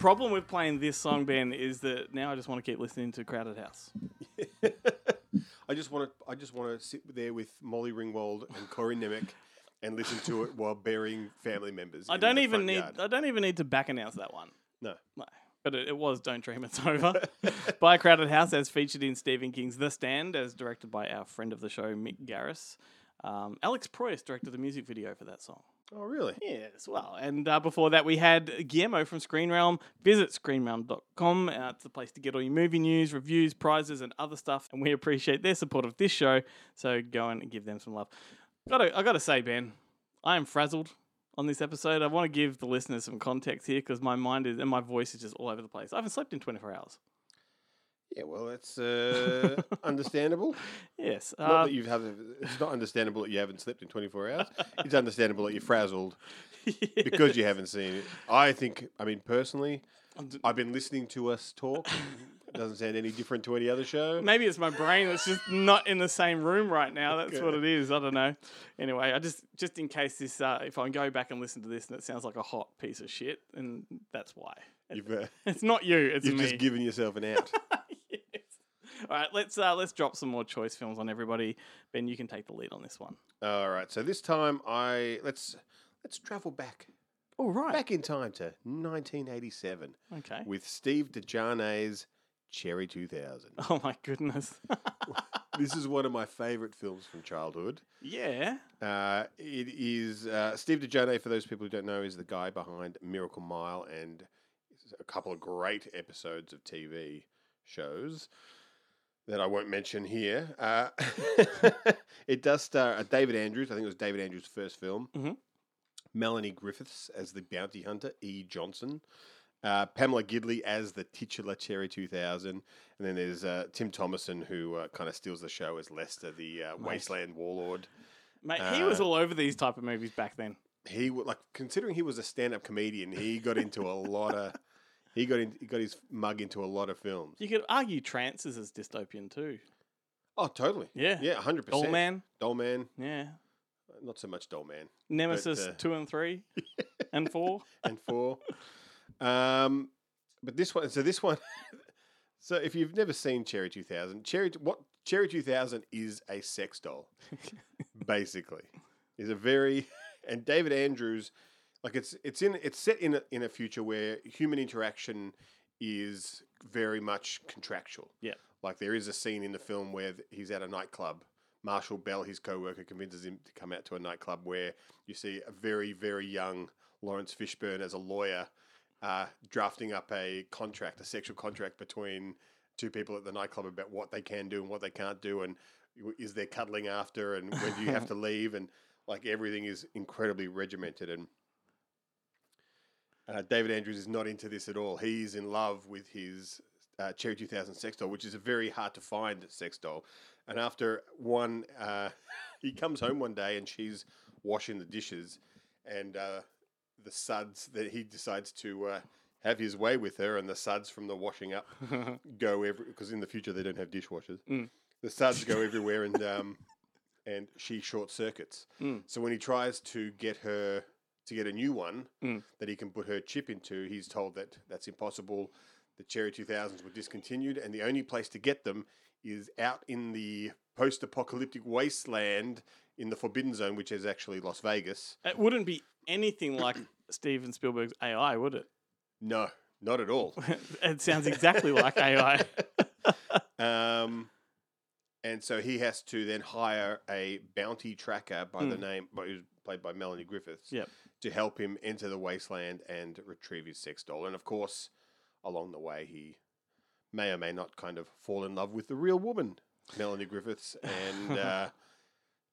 problem with playing this song, Ben, is that now I just want to keep listening to Crowded House. [laughs] I just want to. I just want to sit there with Molly Ringwald and Corin Nemec and listen to it while burying family members. I in don't the even front need. yard. I don't even need to back announce that one. No. No. But it, it was Don't Dream It's Over [laughs] by Crowded House, as featured in Stephen King's The Stand, as directed by our friend of the show, Mick Garris. Um, Alex Proyas directed the music video for that song. Oh, really? Yes, well. And uh, before that, we had Guillermo from Screen Realm. Visit screenrealm.com. Uh, it's the place to get all your movie news, reviews, prizes, and other stuff. And we appreciate their support of this show. So go and give them some love. I got to say, Ben, I am frazzled on this episode. I want to give the listeners some context here because my mind is and my voice is just all over the place. I haven't slept in 24 hours. Yeah, well, that's uh, understandable. [laughs] Yes. Not Uh, that you've had. It's not understandable that you haven't slept in 24 hours. [laughs] It's understandable that you're frazzled [laughs] because you haven't seen it. I think. I mean, personally, I've been listening to us talk. It doesn't sound any different to any other show. Maybe it's my brain that's just not in the same room right now. That's what it is. I don't know. Anyway, I just just in case this, uh, if I go back and listen to this and it sounds like a hot piece of shit, and that's why. You've, uh, It's not you. It's you've me. just given yourself an out. All right, let's uh, let's drop some more choice films on everybody. Ben, you can take the lead on this one. All right. So this time, I let's let's travel back All right. back in time to 1987 Okay. with Steve De Jarnatt's Cherry 2000. Oh my goodness. [laughs] this is one of my favorite films from childhood. yeah. Uh, it is uh, Steve De Jarnatt. For those people who don't know, is the guy behind Miracle Mile and a couple of great episodes of TV shows that I won't mention here. Uh, [laughs] it does star uh, David Andrews. I think it was David Andrews' first film. Mhm. Melanie Griffiths as the bounty hunter, E. Johnson. Uh, Pamela Gidley as the titular Cherry 2000. And then there's uh, Tim Thomerson, who uh, kind of steals the show as Lester, the uh, wasteland warlord. Mate, he was all over these type of movies back then. He like considering he was a stand-up comedian, he got into a lot of he got in, he got his mug into a lot of films. You could argue Trancers as dystopian too. Oh, totally. Yeah. yeah, hundred percent. Doll Man. Doll Man, Yeah. not so much Doll Man Nemesis uh, two and three [laughs] and four. and four. um, but this one, so this one, [laughs] so if you've never seen Cherry Two Thousand, Cherry what Cherry Two Thousand is a sex doll, [laughs] basically, is a very and David Andrews, like it's it's in it's set in a, in a future where human interaction is very much contractual. Yeah. Like there is a scene in the film where th- he's at a nightclub. Marshall Bell, his co-worker, convinces him to come out to a nightclub where you see a very, very young Laurence Fishburne as a lawyer uh, drafting up a contract, a sexual contract between two people at the nightclub about what they can do and what they can't do, and is there cuddling after, and when do you have to [laughs] leave, and like everything is incredibly regimented and. Uh, David Andrews is not into this at all. He's in love with his uh, Cherry 2000 sex doll, which is a very hard to find sex doll. And after one, uh, [laughs] he comes home one day and she's washing the dishes, and uh, the suds that he decides to uh, have his way with her, and the suds from the washing up [laughs] go every because in the future they don't have dishwashers. Mm. The suds go everywhere, and um, and she short circuits. Mm. So when he tries to get her to get a new one Mm. that he can put her chip into, he's told that that's impossible. The Cherry 2000s were discontinued, and the only place to get them is out in the post apocalyptic wasteland in the Forbidden Zone, which is actually Las Vegas. It wouldn't be anything like [clears throat] Steven Spielberg's AI, would it? No, not at all. [laughs] it sounds exactly like AI. [laughs] [laughs] Um, and so he has to then hire a bounty tracker by the Mm. name, by, who's played by Melanie Griffiths, Yep. to help him enter the wasteland and retrieve his sex doll. And of course, along the way, he may or may not kind of fall in love with the real woman, Melanie Griffiths, and [laughs] uh,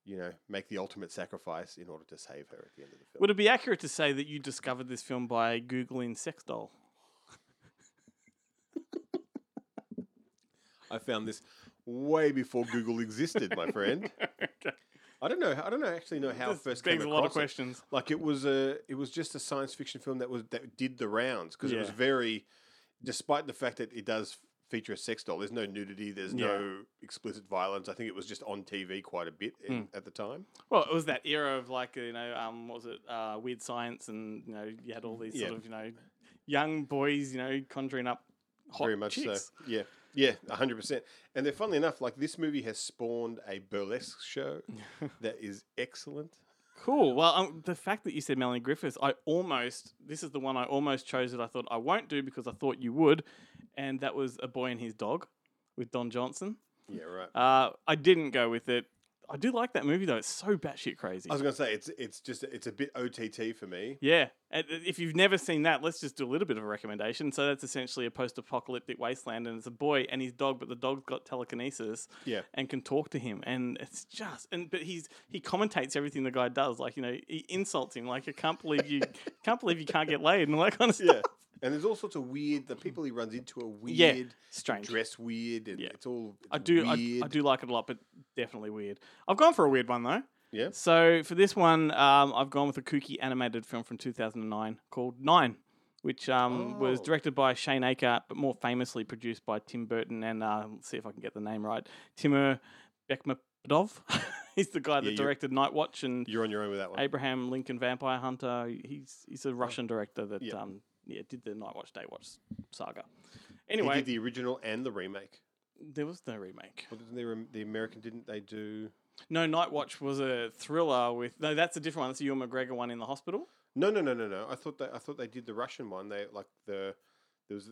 you know make the ultimate sacrifice in order to save her at the end of the film. Would it be accurate to say that you discovered this film by googling sex doll? [laughs] I found this way before Google existed, my friend. [laughs] I don't know. I don't know. Actually, know how I This first begs came a lot of across it. questions. Like it was a, it was just a science fiction film that was that did the rounds because it was very, despite the fact that it does feature a sex doll. There's no nudity. There's no explicit violence. I think it was just on TV quite a bit in, Mm. at the time. Well, it was that era of like you know, um, what was it uh, Weird Science, and you know, you had all these Yeah. sort of you know young boys, you know, conjuring up hot Very much chicks. so. Yeah. Yeah, hundred percent. And then, funnily enough, like this movie has spawned a burlesque show [laughs] that is excellent. Cool. Well, um, the fact that you said Melanie Griffiths, I almost this is the one I almost chose that I thought I won't do because I thought you would, and that was A Boy and His Dog with Don Johnson. Yeah, right. Uh, I didn't go with it. I do like that movie though. It's so batshit crazy. I was gonna say it's it's just it's a bit OTT for me. Yeah, and if you've never seen that, let's just do a little bit of a recommendation. So that's essentially a post-apocalyptic wasteland, and it's a boy and his dog, but the dog's got telekinesis Yeah. and can talk to him, and it's just and but he's he commentates everything the guy does, like you know he insults him, like I can't believe you [laughs] can't believe you can't get laid and all that kind of stuff. Yeah. And there's all sorts of weird. The people he runs into are weird. Yeah, strange. Dress weird, and Yeah. it's all. I do I, Weird. I do like it a lot, but definitely weird. I've gone for a weird one though. Yeah. So for this one, um, I've gone with a kooky animated film from 2009 called Nine, which um, was Oh. directed by Shane Acker, but more famously produced by Tim Burton and uh, let's see if I can get the name right, Timur Bekmambetov. [laughs] he's the guy that you're- directed Night Watch and You're on your own with that one. Abraham Lincoln Vampire Hunter. He's he's a Russian director that Yeah. um, yeah did the Night Watch Day Watch saga. He Anyway, did the original and the remake. there was no remake. They rem- the American didn't they do? No, Night Watch was a thriller with no. That's a different one. That's a Ewan McGregor one in the hospital. No, no, no, no, no. I thought they I thought they did the Russian one. They like the there was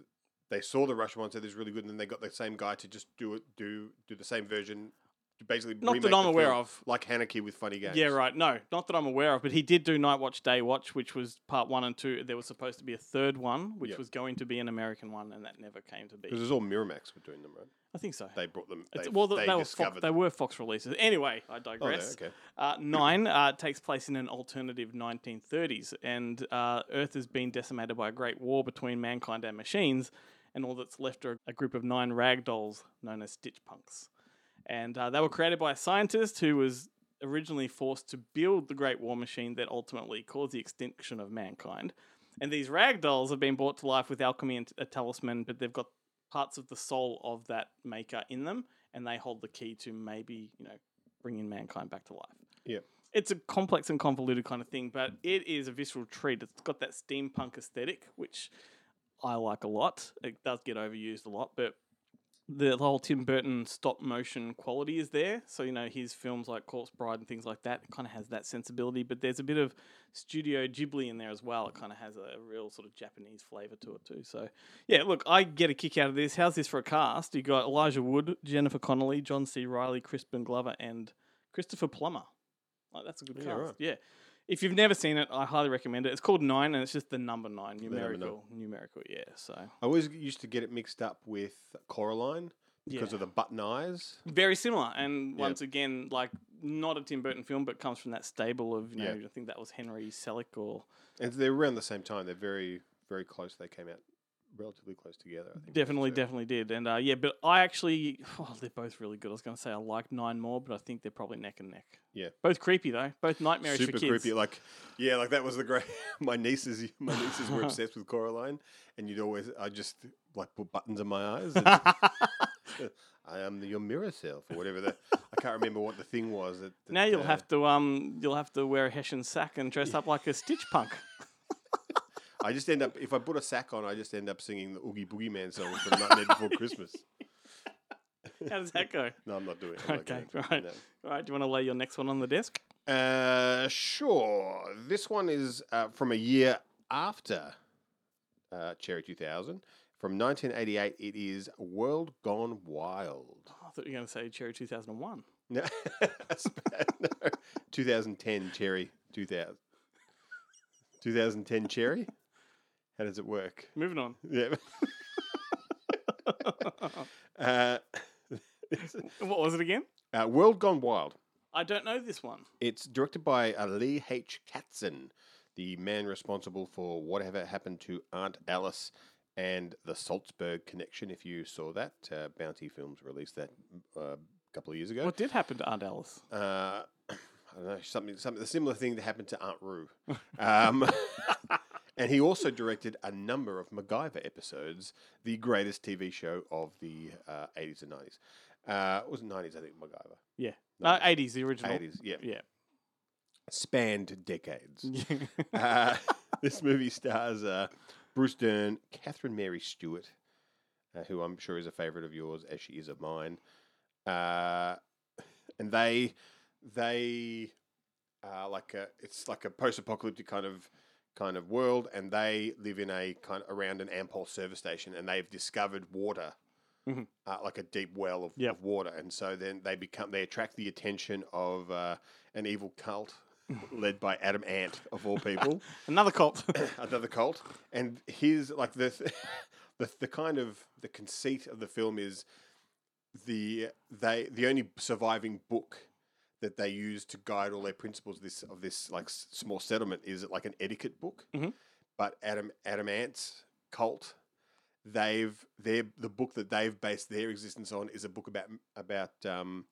they saw the Russian one, said this is really good, and then they got the same guy to just do it, do do the same version, basically Not that I'm aware of. like Haneke with Funny Games. Yeah, right. No, not that I'm aware of, but he did do Night Watch, Day Watch, which was part one and two. There was supposed to be a third one, which Yep. was going to be an American one, and that never came to be. Because it was all Miramax were doing them, right? I think so. They brought them. They, well, they, they, were Fox, they were Fox releases. Anyway, I oh, digress. okay. Uh, nine uh, takes place in an alternative 1930s, and uh, Earth has been decimated by a great war between mankind and machines, and all that's left are a group of nine rag dolls known as Stitch Punks. And uh, they were created by a scientist who was originally forced to build the Great War Machine that ultimately caused the extinction of mankind. And these rag dolls have been brought to life with alchemy and a talisman, but they've got parts of the soul of that maker in them, and they hold the key to maybe, you know, bringing mankind back to life. Yeah. It's a complex and convoluted kind of thing, but it is a visceral treat. It's got that steampunk aesthetic, which I like a lot. It does get overused a lot, but the whole Tim Burton stop motion quality is there. So, you know, his films like Corpse Bride and things like that kind of has that sensibility, but there's a bit of Studio Ghibli in there as well. It kind of has a real sort of Japanese flavor to it too. So, yeah, look, I get a kick out of this. How's this for a cast? You got Elijah Wood, Jennifer Connelly, John C. Reilly, Crispin Glover, and Christopher Plummer. Like, that's a good Yeah, cast. right. Yeah. If you've never seen it, I highly recommend it. It's called Nine, and it's just the number nine, numerical, numerical. Yeah. So I always used to get it mixed up with Coraline because Yeah. of the button eyes. very similar, and Yeah. once again, like not a Tim Burton film, but comes from that stable of you know. Yeah. I think that was Henry Selick or And they're around the same time. They're very, very close. They came out relatively close together. I think. definitely, definitely did. And uh, yeah, but I actually, [laughs] oh, they're both really good. I was going to say I like Nine more, but I think they're probably neck and neck. Yeah. Both creepy though. Both nightmarish Super for kids. creepy. Like, yeah, like that was the great. [laughs] My nieces, my nieces were [laughs] obsessed with Coraline, and you'd always, I just like put buttons in my eyes. and- I am the, your mirror self, or whatever. The, I can't remember what the thing was. That, that, now you'll uh, have to um you'll have to wear a hessian sack and dress up like a Stitch punk. I just end up if I put a sack on, I just end up singing the Oogie Boogie Man song from Nightmare Before Christmas. [laughs] How does that go? No, I'm not doing it. I'm Okay, right. no. All right, do you want to lay your next one on the desk? Uh, sure. This one is uh, from a year after uh, Cherry 2000. From 1988, it is World Gone Wild. I thought you were going to say Cherry 2001. No, [laughs] that's bad. No. 2010 Cherry 2000. 2010 Cherry? How does it work? Moving on. Yeah. [laughs] uh, What was it again? uh, World Gone Wild. I don't know this one. It's directed by uh, Lee H. Katzin, the man responsible for whatever happened to Aunt Alice and the Salzburg Connection. If you saw that, uh, Bounty Films released that uh, a couple of years ago. What did happen to Aunt Alice? Uh, [coughs] I don't know something, something a similar thing that happened to Aunt Rue. Um, [laughs] and he also directed a number of MacGyver episodes, the greatest TV show of the uh, 80s and 90s. Uh, it was 90s, I think, MacGyver. Yeah. Uh, 80s, the original. 80s, yeah. Yeah. Spanned decades. [laughs] uh, this movie stars uh, Bruce Dern, Catherine Mary Stewart, uh, who I'm sure is a favourite of yours, as she is of mine. Uh, and they they uh, like a, it's like a post-apocalyptic kind of kind of world, and they live in a kind of around an Ampol service station, and they've discovered water, Mhm. uh, like a deep well of, Yep. of water, and so then they become they attract the attention of uh, an evil cult [laughs] led by Adam Ant of all people [laughs] Another cult. [coughs] another cult, and his like the, [laughs] the the kind of the conceit of the film is the they the only surviving book that they use to guide all their principles of this of this like small settlement is it like an etiquette book, Mhm. but Adam Adam Ant's cult. They've their the book that they've based their existence on is a book about about um,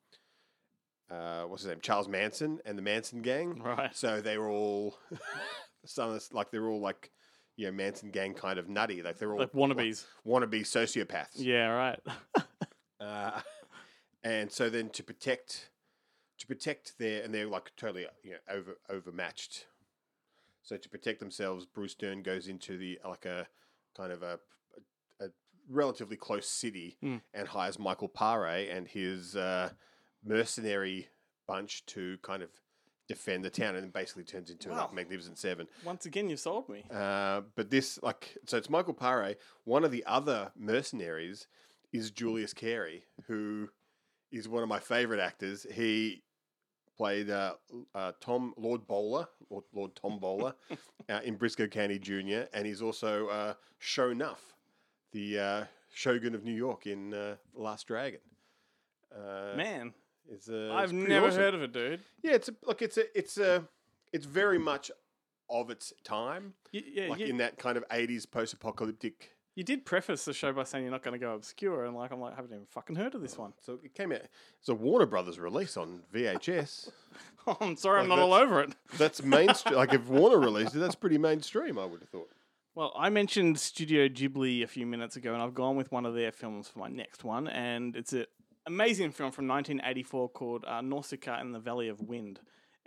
uh, what's his name Charles Manson and the Manson gang. right. So they're all [laughs] some like they're all like you know Manson gang kind of nutty. Like they're all Like wannabes. wannabe sociopaths. Yeah, right. [laughs] Uh, and so then to protect to protect their and they're like totally you know over overmatched. So to protect themselves, Bruce Dern goes into the like a kind of a a, a relatively close city Mm. and hires Michael Paré and his uh, mercenary bunch to kind of defend the town and then basically turns into Wow. like Magnificent Seven. Once again, you sold me. Uh, but this, like, so it's Michael Paré. One of the other mercenaries is Julius Carry, who is one of my favorite actors. He played uh, uh, Tom Lord Bowler, Lord, Lord Tom Bowler, [laughs] uh, in Brisco County Jr., and he's also uh, Shonuff, the uh, Shogun of New York in uh, The Last Dragon. Uh, Man, it's, I've it's never awesome. heard of it, dude. Yeah, it's a, look, it's a, it's a, it's very much of its time You, yeah, like you, in that kind of 80s post-apocalyptic you did preface the show by saying you're not going to go obscure, and like I'm like, I haven't even fucking heard of this one. so it came out it's a warner brothers release on vhs [laughs] Oh, I'm sorry, I'm Like not all that's- over it. [laughs] that's mainstream like if warner released it that's pretty mainstream i would have thought Well, I mentioned Studio Ghibli a few minutes ago, and I've gone with one of their films for my next one, and it's an amazing film from 1984 called uh, Nausicaa in the Valley of Wind,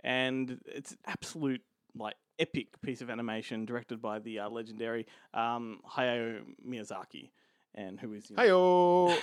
and it's an absolute like epic piece of animation directed by the uh, legendary um, Hayao Miyazaki, and who is you know,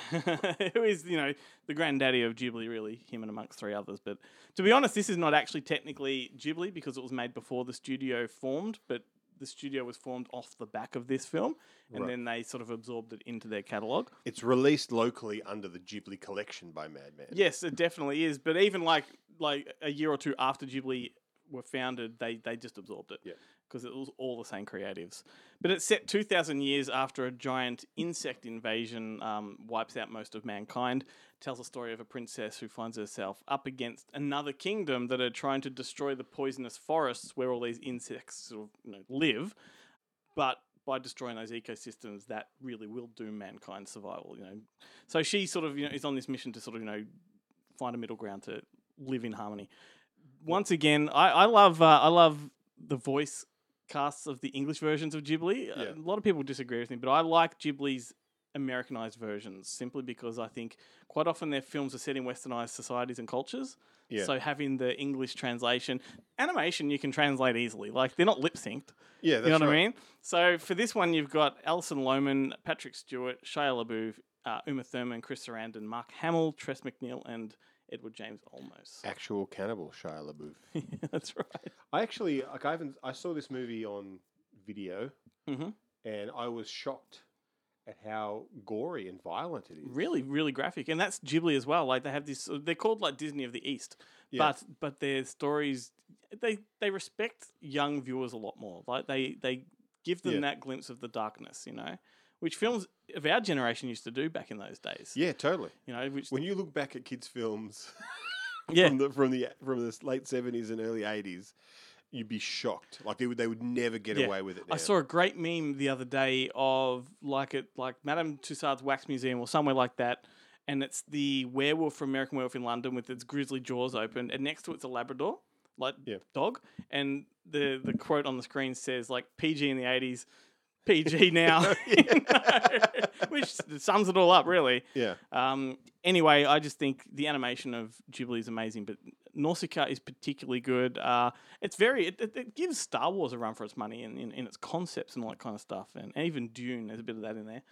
hey [laughs] who is you know the granddaddy of Ghibli, really, him and amongst three others. But to be honest, this is not actually technically Ghibli because it was made before the studio formed, but the studio was formed off the back of this film, and Right. then they sort of absorbed it into their catalog. it's released locally under the ghibli collection by madman Yes, it definitely is. But even like like a year or two after Ghibli were founded, they they just absorbed it. Yeah. Because it was all the same creatives. But it's set 2,000 years after a giant insect invasion um, wipes out most of mankind. Tells a story of a princess who finds herself up against another kingdom that are trying to destroy the poisonous forests where all these insects sort of you know, live. But by destroying those ecosystems, that really will doom mankind's survival. You know, so she sort of you know is on this mission to sort of you know find a middle ground to live in harmony. Once again, I, I love uh, I love the voice casts of the English versions of Ghibli. Uh, Yeah. A lot of people disagree with me, but I like Ghibli's Americanized versions simply because I think quite often their films are set in westernized societies and cultures. Yeah. So having the English translation, animation you can translate easily. Like they're not lip synced. yeah that's You know what right. I mean? So for this one, you've got Alison Lohman, Patrick Stewart, Shia LaBeouf, uh, Uma Thurman, Chris Sarandon, Mark Hamill, Tress MacNeille, and Edward James Olmos. actual cannibal shia labeouf [laughs] That's right. i actually like i haven't i saw this movie on video hmm and i was shocked at how gory and violent it is Really, really graphic, and that's Ghibli as well. Like they have this, they're called like Disney of the East, Yeah. but but their stories they they respect young viewers a lot more. Like they they give them Yeah. that glimpse of the darkness, you know, which films of our generation used to do back in those days. yeah totally You know, which when you look back at kids films [laughs] yeah, from the from the from the late seventies and early eighties, you'd be shocked. Like they would they would never get Yeah. away with it. I saw a great meme the other day of like it like Madame Tussauds Wax Museum or somewhere like that, and it's the werewolf from American Werewolf in London with its grizzly jaws open, and next to it's a Labrador, like Yeah. dog, and the the quote on the screen says like PG in the eighties, PG now, [laughs] [laughs] which sums it all up really. Yeah, Um, anyway, I just think the animation of Ghibli is amazing, but Nausicaa is particularly good. Uh, it's very it, it, it gives Star Wars a run for its money in, in, in its concepts and all that kind of stuff, and, and even Dune. There's a bit of that in there.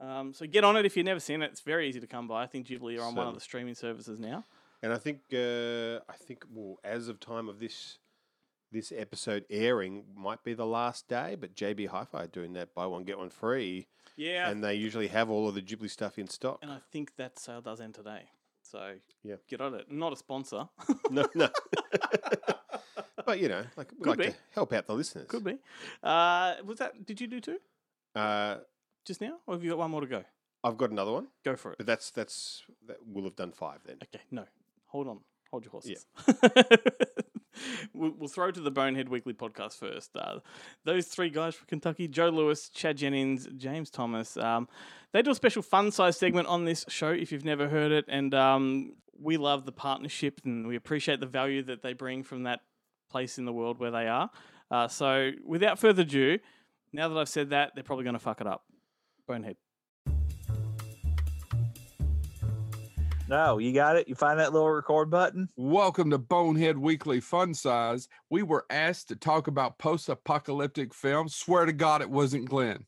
Um, so get on it if you've never seen it. It's very easy to come by. I think Ghibli are on one of the streaming services now. And I think uh, I think well, as of time of this this episode airing, might be the last day. But JB Hi-Fi are doing that buy one get one free, Yeah, and they usually have all of the Ghibli stuff in stock. and I think that sale does end today. So Yeah. get on it. Not a sponsor. [laughs] no, no. [laughs] but you know, like we Could like be. to help out the listeners. Could be. Uh, was that? Did you do two Uh, just now, or have you got one more to go? I've got another one, Go for it. but that's that's that we'll have done five then. Okay, no. Hold on. Hold your horses. Yeah. [laughs] [laughs] we'll, we'll throw to the Bonehead Weekly podcast first. Uh, those three guys from Kentucky Joe Lewis, Chad Jennings, James Thomas um, they do a special fun size segment on this show if you've never heard it. And um, we love the partnership and we appreciate the value that they bring from that place in the world where they are. Uh, so without further ado, now that I've said that, they're probably going to fuck it up. Bonehead. No, you got it. You find that little record button. Welcome to Bonehead Weekly Fun Size. We were asked to talk about post apocalyptic films. Swear to God, it wasn't Glenn.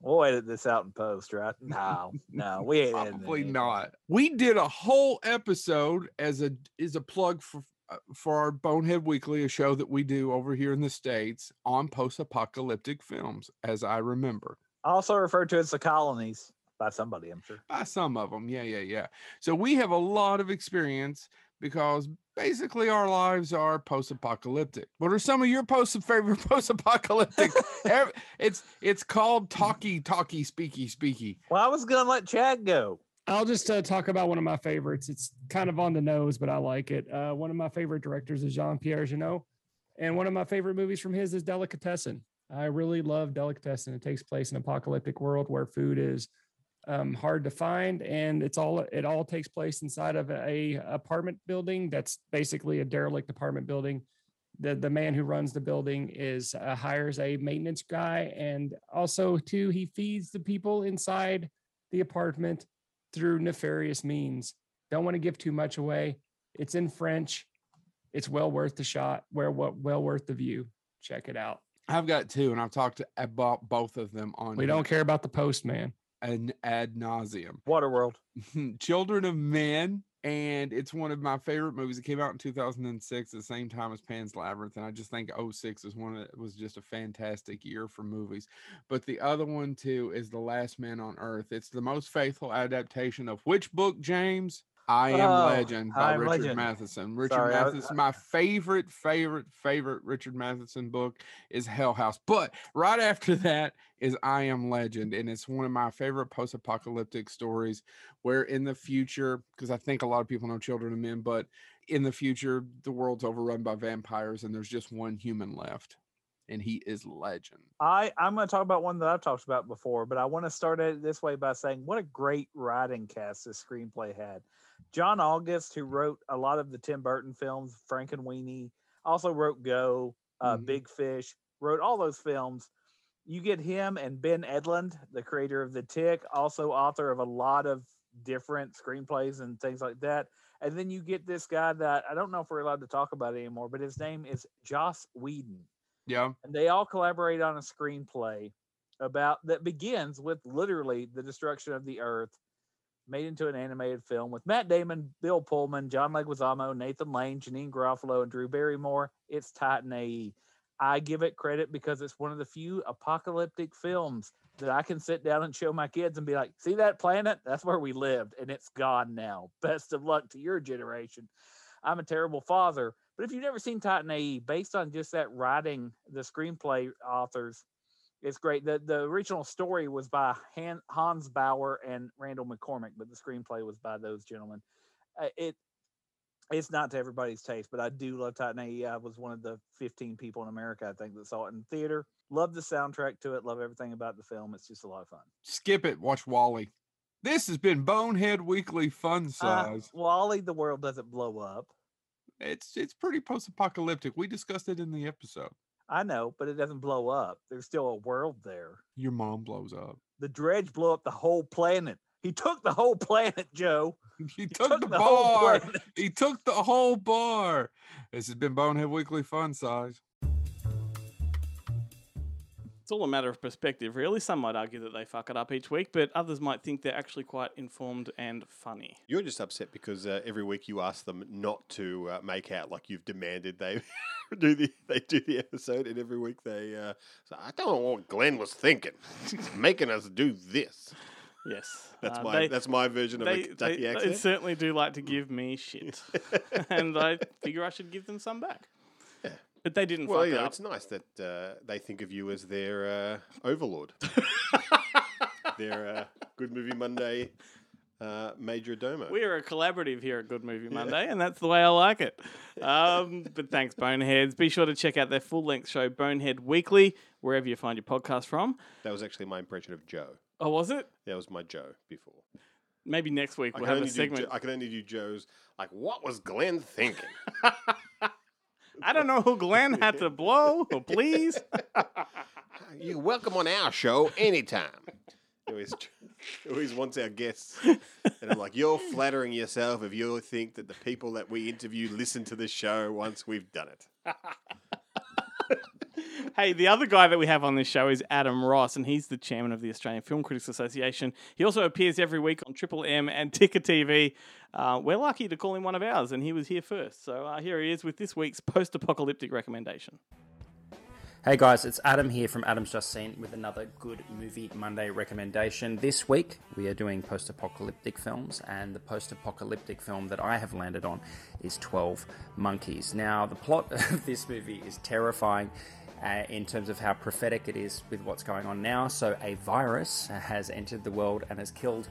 We'll edit this out in post, right? [laughs] No, no, we ain't Probably not. We did a whole episode as a is a plug for uh, for our Bonehead Weekly, a show that we do over here in the states on post apocalyptic films, as I remember. Also referred to as the colonies by somebody, I'm sure. By some of them, yeah, yeah, yeah. So we have a lot of experience because basically our lives are post-apocalyptic. What are some of your post favorite [laughs] post-apocalyptic? [laughs] it's it's called talkie talkie speaky speaky. Well, I was gonna let Chad go. I'll just uh, talk about one of my favorites. It's kind of on the nose, but I like it. Uh, one of my favorite directors is Jean Pierre Jeunet, and one of my favorite movies from his is Delicatessen. I really love Delicatessen. It takes place in an apocalyptic world where food is um, hard to find, and it's all it all takes place inside of a apartment building that's basically a derelict apartment building. The the man who runs the building is uh, hires a maintenance guy, and also too he feeds the people inside the apartment through nefarious means. Don't want to give too much away. It's in French. It's well worth the shot. Where what well worth the view. Check it out. I've got two, and I've talked about both of them on. We don't care about the postman. An ad nauseum. Waterworld. [laughs] Children of Men, and it's one of my favorite movies. It came out in 2006 the same time as Pan's Labyrinth, and I just think 06 is one that was just a fantastic year for movies. But the other one too is The Last Man on Earth. It's the most faithful adaptation of which book, James? I Am Oh, Legend I by Am Richard Legend. Matheson. Richard Sorry, I was- Matheson, my favorite, favorite, favorite Richard Matheson book is Hell House. But right after that is I Am Legend, and it's one of my favorite post-apocalyptic stories where in the future, because I think a lot of people know Children of Men, but in the future, the world's overrun by vampires and there's just one human left, and he is legend. I I'm going to talk about one that I've talked about before, but I want to start it this way by saying what a great writing cast this screenplay had. John August, who wrote a lot of the Tim Burton films, Frankenweenie, also wrote Go, uh, Mhm. Big Fish, wrote all those films. You get him and Ben Edlund, the creator of The Tick, also author of a lot of different screenplays and things like that. And then you get this guy that I don't know if we're allowed to talk about anymore, but his name is Joss Whedon Yeah. and they all collaborate on a screenplay about that begins with literally the destruction of the earth made into an animated film with Matt Damon, Bill Pullman, John Leguizamo, Nathan Lane, Janeane Garofalo, and Drew Barrymore. It's Titan AE. I give it credit because it's one of the few apocalyptic films that I can sit down and show my kids and be like, see that planet? That's where we lived and it's gone now. Best of luck to your generation. I'm a terrible father. But if you've never seen Titan AE, based on just that writing, the screenplay authors, it's great. The the original story was by Han, Hans Bauer and Randall McCormick, but the screenplay was by those gentlemen. Uh, it it's not to everybody's taste, but I do love Titan AE. I was one of the 15 people in America, I think, that saw it in theater. Love the soundtrack to it. Love everything about the film. It's just a lot of fun. Skip it. Watch WALL-E. This has been Bonehead Weekly Fun Uh, Size. WALL-E, the world doesn't blow up. it's it's pretty post-apocalyptic. We discussed it in the episode. I know, but it doesn't blow up. There's still a world there. Your mom blows up. The Drej blew up the whole planet. He took the whole planet, Joe. [laughs] He took, took the, the bar. He took the whole bar. This has been Bonehead Weekly Fun Size. It's all a matter of perspective, really. Some might argue that they fuck it up each week, but others might think they're actually quite informed and funny. You're just upset because uh, every week you ask them not to uh, make out like you've demanded they [laughs] do the they do the episode, and every week they uh, say, "I don't know what Glenn was thinking, [laughs] making us do this." Yes, That's uh, my they- that's my version of They, a Kentucky they, they certainly do like to give me shit, [laughs] and I figure I should give them some back. But they didn't well, fuck you know, up. it's nice that uh, they think of you as their uh, overlord, [laughs] their uh, Good Movie Monday uh, major domo. We are a collaborative here at Good Movie Monday, and that's the way I like it. Um, but thanks, Boneheads. Be sure to check out their full length show, Bonehead Weekly, wherever you find your podcast from. That was actually my impression of Joe. Oh, was it? That was my Joe before. Maybe next week I we'll have a segment. Jo- I can only do Joe's like, what was Glenn thinking? [laughs] I don't know who Glenn had to blow, or please. [laughs] You're welcome on our show anytime. He always, he always wants our guests. And I'm like, you're [laughs] flattering yourself if you think that the people that we interview listen to the show once we've done it. [laughs] [laughs] Hey, the other guy that we have on this show is Adam Ross, and he's the chairman of the Australian Film Critics Association. He also appears every week on Triple M and Ticker TV. Uh, we're lucky to call him one of ours, and he was here first. So uh, here he is with this week's post apocalyptic recommendation. Hey guys, it's Adam here from Adam's Just Seen with another Good Movie Monday recommendation. This week we are doing post apocalyptic films, and the post apocalyptic film that I have landed on is 12 Monkeys. Now, the plot [laughs] of this movie is terrifying. Uh, in terms of how prophetic it is with what's going on now. So, a virus has entered the world and has killed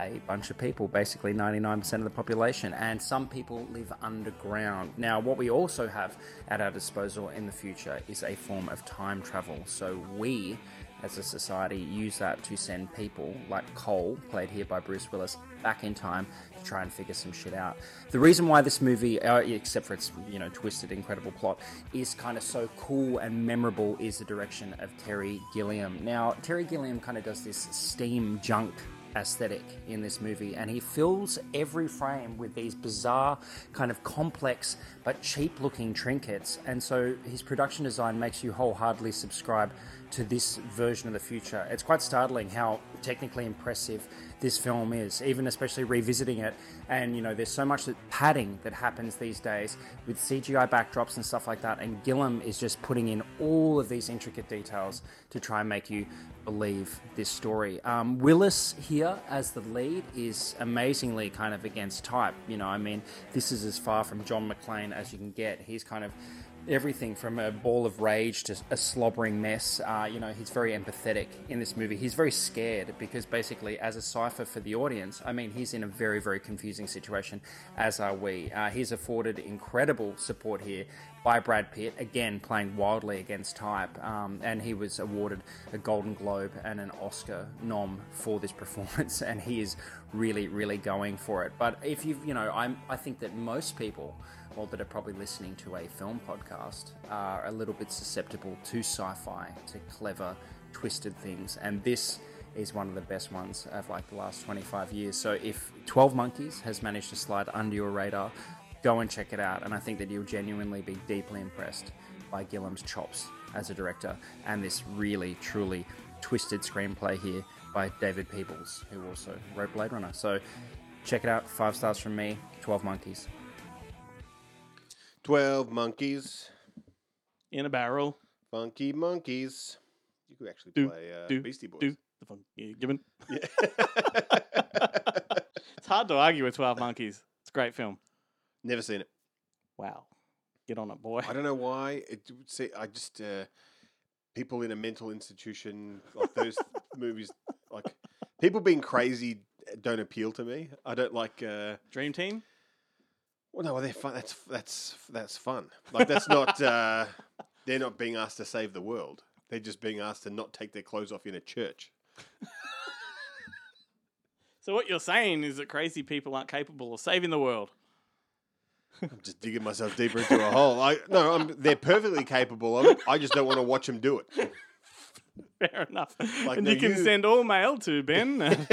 a bunch of people, basically 99% of the population, and some people live underground. Now, what we also have at our disposal in the future is a form of time travel. So, we as a society use that to send people like Cole, played here by Bruce Willis, back in time to try and figure some shit out. The reason why this movie, uh, except for its you know twisted, incredible plot, is kind of so cool and memorable is the direction of Terry Gilliam. Now, Terry Gilliam kind of does this steam junk aesthetic in this movie and he fills every frame with these bizarre kind of complex but cheap looking trinkets. And so his production design makes you wholeheartedly subscribe to this version of the future it's quite startling how technically impressive this film is even especially revisiting it and you know there's so much padding that happens these days with cgi backdrops and stuff like that and gilliam is just putting in all of these intricate details to try and make you believe this story. Um, Willis here as the lead is amazingly kind of against type. You know, I mean, this is as far from John McClane as you can get. He's kind of everything from a ball of rage to a slobbering mess. Uh, you know, he's very empathetic in this movie. He's very scared because basically, as a cipher for the audience, I mean, he's in a very, very confusing situation, as are we. Uh, he's afforded incredible support here by Brad Pitt, again playing wildly against type, um, and he was awarded a Golden Globe and an Oscar nom for this [laughs] performance, and he is really, really going for it. But if you've, you know, I'm, I think that most people, well, that are probably listening to a film podcast, are a little bit susceptible to sci-fi, to clever, twisted things, and this is one of the best ones of like the last 25 years. So if 12 Monkeys has managed to slide under your radar, go and check it out. And I think that you'll genuinely be deeply impressed by Gilliam's chops as a director and this really, truly twisted screenplay here by David Peoples, who also wrote Blade Runner. So check it out. Five stars from me. 12 Monkeys. 12 monkeys. In a barrel. Funky monkeys. You could actually Do, play uh, do, Beastie Boys. do the funky given. [laughs] it's hard to argue with 12 Monkeys. It's a great film. Never seen it. Wow. Get on it, boy. I don't know why. It would say I just uh, people in a mental institution like those [laughs] movies, like people being crazy, don't appeal to me. I don't like uh, Dream Team. Well, no, they're fun. That's that's that's fun. Like that's not. Uh, [laughs] they're not being asked to save the world. They're just being asked to not take their clothes off in a church. [laughs] So what you're saying is that crazy people aren't capable of saving the world. I'm just digging myself deeper into a hole. I no, I'm, they're perfectly capable of it. I just don't want to watch them do it. [laughs] Fair enough. Like, and you can you- send all mail to Ben.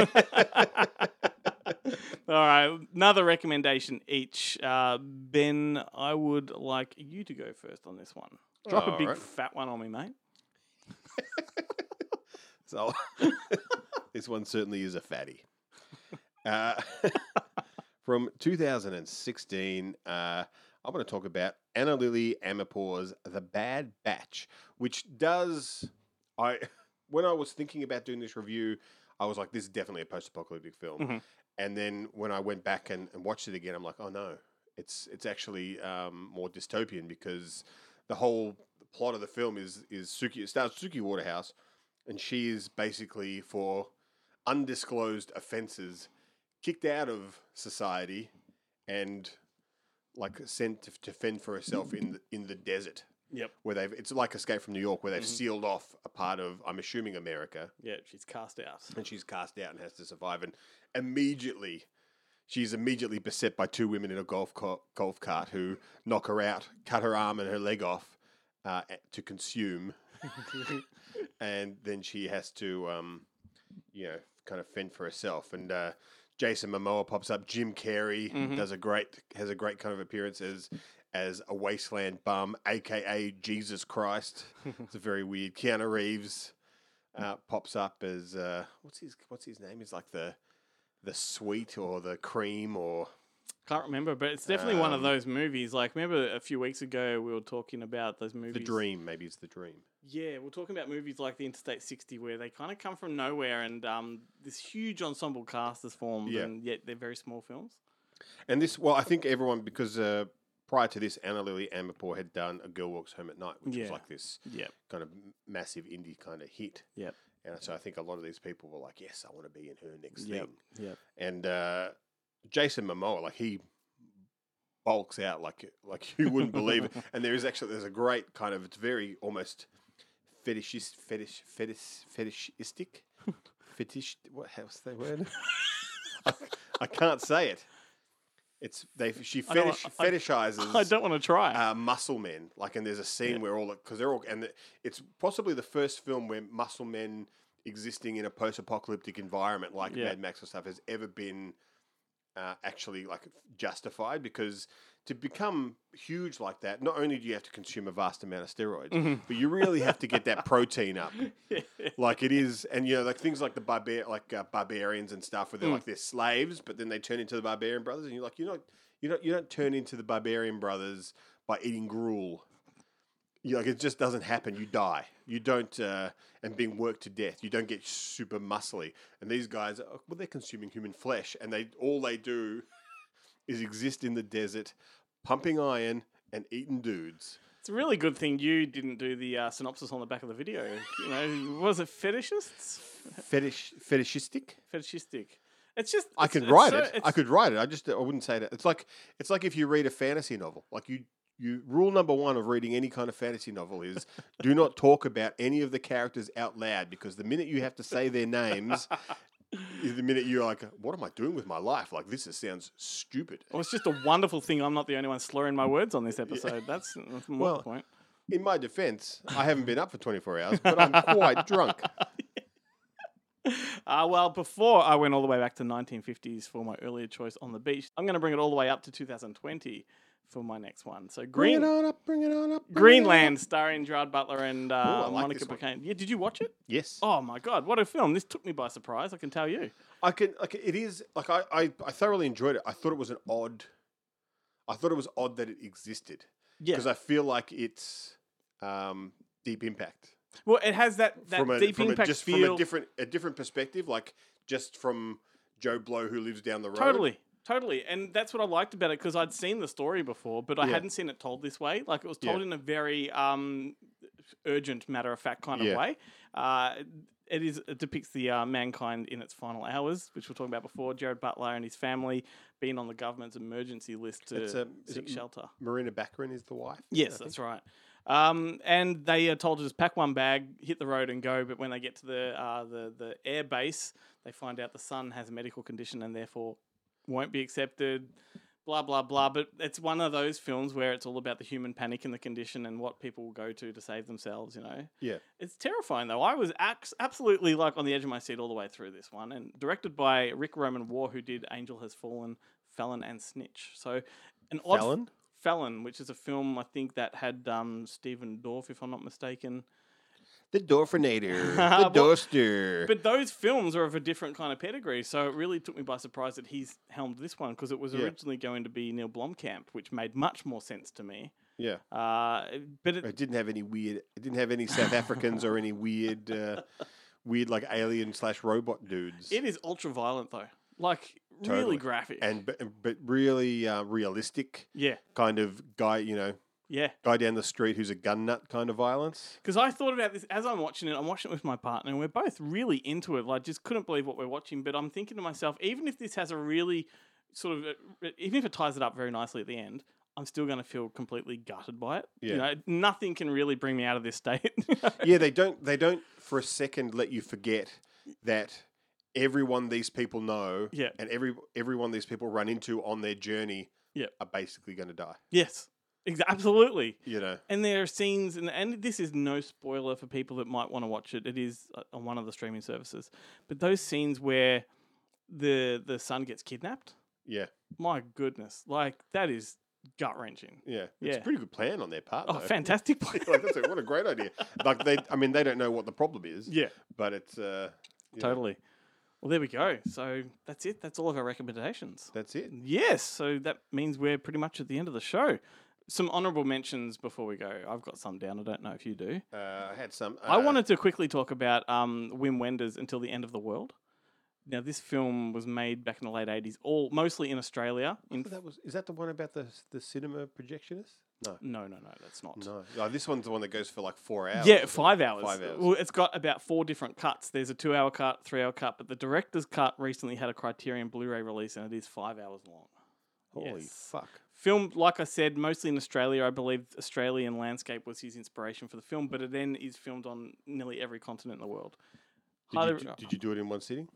[laughs] all right, another recommendation each. Uh, ben, I would like you to go first on this one. Drop a big right. fat one on me, mate. [laughs] So [laughs] this one certainly is a fatty. Uh, from 2016, uh, I'm going to talk about Ana Lily Amirpour's The Bad Batch, which does I when I was thinking about doing this review, I was like, this is definitely a post-apocalyptic film. Mhm. And then when I went back and, and watched it again, I'm like, oh no, it's it's actually um, more dystopian because the whole plot of the film is is Suki. It starts Suki Waterhouse, and she is basically for undisclosed offences kicked out of society and like sent to, to fend for herself in the, in the desert. Yep. Where they've it's like Escape from New York, where they've Mhm. sealed off a part of I'm assuming America, Yeah, she's cast out. and she's cast out and has to survive. And immediately, she's immediately beset by two women in a golf co- golf cart who knock her out, cut her arm and her leg off uh, to consume, [laughs] and then she has to, um, you know, kind of fend for herself. And uh, Jason Momoa pops up. Jim Carrey Mhm. does a great has a great kind of appearance as as a wasteland bum, aka Jesus Christ. [laughs] it's a very weird. Keanu Reeves uh, pops up as uh, what's his what's his name? He's like the the sweet or the cream or Can't remember, but it's definitely one of Um, those movies. Like, remember a few weeks ago we were talking about those movies. the dream. Maybe it's the dream. Yeah, we're talking about movies like the Interstate 60 where they kind of come from nowhere and um, this huge ensemble cast is formed Yeah. and yet they're very small films. And this, well, I think everyone because uh, prior to this, Ana Lily Amirpour had done A Girl Walks Home at Night, which was Yeah. like this Yep. kind of massive indie kind of hit. Yep. And so I think a lot of these people were like, "Yes, I want to be in her next Yep. thing." Yep. And uh, Jason Momoa, like he bulks out like like [laughs] you wouldn't believe it. And there is actually there's a great kind of it's very almost fetishist fetish fetish fetishistic [laughs] fetish. What how's the word? I, [laughs] I can't say it. It's they she I fetish, wa- I- [laughs] fetishizes. I don't want to try. uh, muscle men. Like, and there's a scene Yeah. where all because they're all and the, it's possibly the first film where muscle men existing in a post-apocalyptic environment like Yeah. Mad Max or stuff has ever been uh, actually like justified because to become huge like that, not only do you have to consume a vast amount of steroids, Mhm. but you really have to get that protein up. [laughs] Like it is, and you know, like things like the barbar, like uh, barbarians and stuff, where they're Mm. like they're slaves, but then they turn into the barbarian brothers, and you're like, you're not, you don't, you don't turn into the barbarian brothers by eating gruel. You like it just doesn't happen. You die. You don't, uh, and being worked to death. You don't get super muscly. And these guys, uh, well, they're consuming human flesh, and they all they do [laughs] is exist in the desert, pumping iron and eating dudes. It's a really good thing you didn't do the uh, synopsis on the back of the video. You know, was it fetishists? Fetish, fetishistic. Fetishistic. It's just. I it's- could write so- it. I could write it. I just I wouldn't say that. It's like it's like if you read a fantasy novel. Like you you rule number one of reading any kind of fantasy novel is [laughs] do not talk about any of the characters out loud because the minute you have to say their names [laughs] the minute you're like, what am I doing with my life? Like this is, sounds stupid. Well, it's just a wonderful thing. I'm not the only one slurring my words on this [laughs] episode. That's, that's my Well, point. In my defense, I haven't been up for 24 hours, but I'm quite drunk. Uh, well, before I went all the way back to 1950s for my earlier choice on the beach, I'm going to bring it all the way up to 2020 for my next one. So Bring it on up, bring it on up. bring it on Greenland, starring Gerard Butler and Ooh, I uh, like Monica this one. Yeah, did you watch it? Yes. Oh my god, what a film! This took me by surprise. I can tell you. I can like it is like I, I I thoroughly enjoyed it. I thought it was an odd. I thought it was odd that it existed. Yeah. Because I feel like it's um, deep impact Well, it has that that from a deep from impact a, just feel. from a different a different perspective, like just from Joe Blow who lives down the road. Totally, totally, and that's what I liked about it because I'd seen the story before, but I Yeah. hadn't seen it told this way. Like it was told Yeah. in a very um, urgent, matter of fact kind Yeah. of way. Uh, it is it depicts the uh, mankind in its final hours, which we were talking about before. Gerard Butler and his family being on the government's emergency list to It's a, is seek it shelter. Morena Baccarin is the wife. Yes, that's right. Um, and they are told to just pack one bag, hit the road, and go. But when they get to the uh, the the air base, they find out the son has a medical condition and therefore won't be accepted. blah blah blah. But it's one of those films where it's all about the human panic and the condition and what people will go to to save themselves. You know, Yeah. it's terrifying though. I was ax- absolutely like on the edge of my seat all the way through this one, and directed by Ric Roman Waugh, who did Angel Has Fallen, Felon, and Snitch. So an odd Felon? Felon, which is a film I think that had um, Stephen Dorff, if I'm not mistaken. The Dorfinator. [laughs] the Dorster. But those films are of a different kind of pedigree, so it really took me by surprise that he's helmed this one because it was Yeah. originally going to be Neil Blomkamp, which made much more sense to me. yeah. Uh, but it, It didn't have any weird. It didn't have any South [laughs] Africans or any weird, uh, weird like alien slash robot dudes. it is ultra violent though, like Totally. really graphic. and but, but really uh, realistic yeah, kind of guy. You know, yeah. guy down the street who's a gun nut kind of violence. Because I thought about this as I'm watching it. I'm watching it with my partner, and we're both really into it. Like, just couldn't believe what we're watching. But I'm thinking to myself, even if this has a really sort of, uh, even if it ties it up very nicely at the end, I'm still going to feel completely gutted by it. Yeah. You know, nothing can really bring me out of this state. [laughs] yeah, they don't. They don't for a second let you forget that everyone these people know, Yeah. and every everyone these people run into on their journey, Yep. are basically going to die. yes, absolutely. You know, And there are scenes, and, and this is no spoiler for people that might want to watch it. It is uh, on one of the streaming services. But those scenes where the the son gets kidnapped, yeah, my goodness, like that is gut wrenching. yeah, it's Yeah. a pretty good plan on their part. Oh, though. fantastic [laughs] plan. like that's a, what a great idea. Like they, I mean, they don't know what the problem is. [laughs] Yeah. but it's uh, you know, Totally. Well, there we go. So that's it. That's all of our recommendations. That's it. Yes. So that means we're pretty much at the end of the show. Some honourable mentions before we go. I've got some down. I don't know if you do. Uh, I had some. I uh, wanted to quickly talk about um, Wim Wenders Until the End of the World. Now, this film was made back in the late 80s, all mostly in Australia. In That was is that the one about the the cinema projectionist? No, no, no, no, that's not. no. Oh, this one's the one that goes for like four hours. Yeah, five hours. Five hours. Well, it's got about four different cuts. There's a two-hour cut, three-hour cut, but the director's cut recently had a Criterion Blu-ray release, and it is five hours long. Holy Yes. fuck! Filmed, like I said, mostly in Australia. I believe Australian landscape was his inspiration for the film, but it then is filmed on nearly every continent in the world. Did Highly you, do- did you do it in one sitting?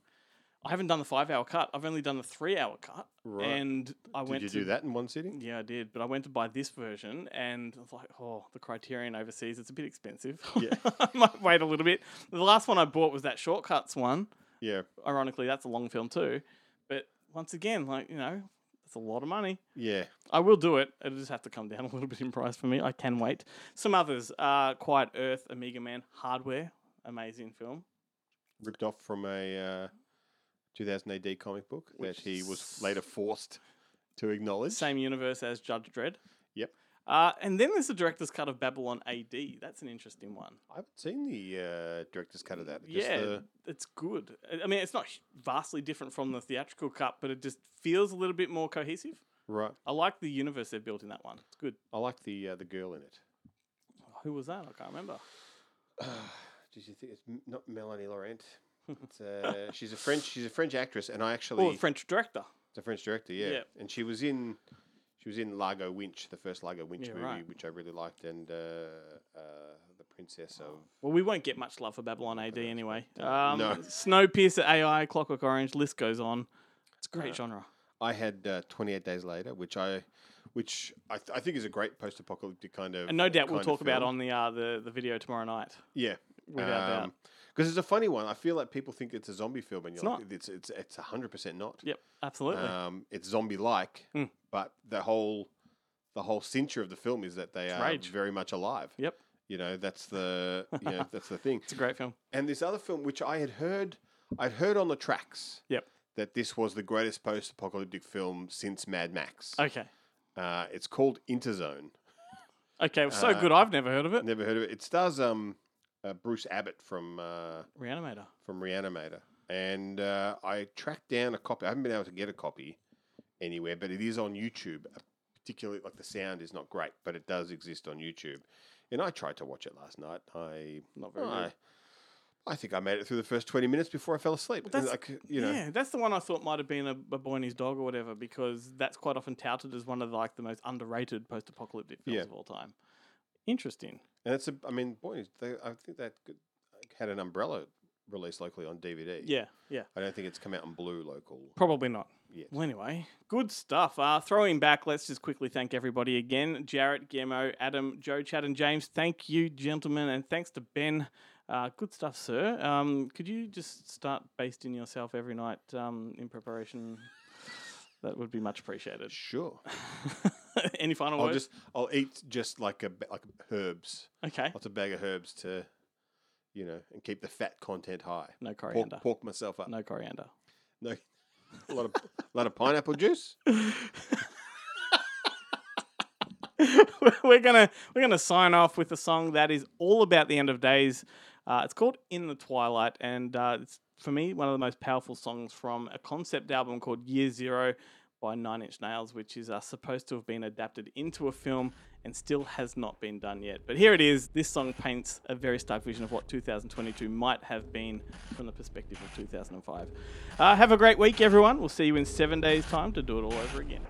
I haven't done the five-hour cut. I've only done the three-hour cut, Right. and I Did went you to do that in one sitting? Yeah, I did, but I went to buy this version, and I was like, "Oh, the Criterion overseas, it's a bit expensive. Yeah. [laughs] I might wait a little bit." The last one I bought was that shortcuts one. Yeah, Ironically, that's a long film too, but once again, like you know, that's a lot of money. yeah. I will do it. It'll just have to come down a little bit in price for me. I can wait. Some others: uh, Quiet Earth, Omega Man, Hardware, amazing film. Ripped off from a uh, 2000 AD comic book Which that he was later forced to acknowledge. Same universe as Judge Dredd. Uh, and then there's the director's cut of Babylon AD. That's an interesting one. I haven't seen the uh, director's cut of that. Just yeah, the- it's good. I- mean, it's not vastly different from the theatrical cut, but it just feels a little bit more cohesive. right. I like the universe they've built in that one. It's good. I like the uh, the girl in it. Who was that? I can't remember. [sighs] Did you think it's not Melanie Laurent? It's, uh, [laughs] she's a French. She's a French actress, and I actually Oh, French director. It's a French director, yeah. Yeah. And she was in she was in Largo Winch, the first Largo Winch Yeah, movie, right. which I really liked, and uh, uh, the Princess of Well, we won't get much love for Babylon AD anyway. Um, No. Snowpiercer AI, Clockwork Orange, list goes on. It's a great Yeah. genre. I had uh, Twenty Eight Days Later, which I which I, th- I think is a great post-apocalyptic kind of And no doubt we'll kind of talk about film. on the uh, the the video tomorrow night. yeah without doubt. Because it's a funny one. I feel like people think it's a zombie film, and It's you're like, not. it's it's it's hundred percent not. Yep, absolutely. Um, it's zombie-like, Mm. but the whole the whole cincture of the film is that they It's are rage. very much alive. Yep. You know, that's the [laughs] you know, that's the thing. It's a great film. And this other film, which I had heard, I'd heard on the tracks. Yep. That this was the greatest post-apocalyptic film since Mad Max. Okay. Uh, it's called Interzone. Okay, so Uh, good. I've never heard of it. Never heard of it. It stars um, uh, Bruce Abbott from uh, Reanimator. from Reanimator, and uh, I tracked down a copy. I haven't been able to get a copy anywhere, but it is on YouTube. Particularly, like the sound is not great, but it does exist on YouTube. And I tried to watch it last night. I Not very I. I think I made it through the first twenty minutes before I fell asleep. Well, that's like you know, yeah, that's the one I thought might have been a, a boy and his dog or whatever, because that's quite often touted as one of like the most underrated post-apocalyptic films Yeah. of all time. Interesting. and it's a. I mean, boy, they, I think that could- had an umbrella released locally on DVD. Yeah, yeah. I don't think it's come out in blue local. Probably not. yet. Well, anyway, good stuff. Uh, throwing back, let's just quickly thank everybody again. Jarrett, Guillermo, Adam, Joe, Chad, and James. Thank you, gentlemen, and thanks to Ben. Uh, good stuff, sir. Um, could you just start basting yourself every night um, in preparation? That would be much appreciated. Sure. [laughs] Any final I'll words? just I'll eat just like a ba- like herbs. Okay. Lots of bag of herbs to, you know, and keep the fat content high. No Pork, coriander. pork myself up. No coriander. No. A lot of a lot of pineapple juice. [laughs] we're gonna we're gonna sign off with a song that is all about the end of days. Uh, it's called "In the Twilight," and uh, it's for me one of the most powerful songs from a concept album called Year Zero by Nine Inch Nails, which is uh, supposed to have been adapted into a film and still has not been done yet. But here it is. This song paints a very stark vision of what 2022 might have been from the perspective of 2005. Uh, have a great week, everyone. We'll see you in seven days' time to do it all over again.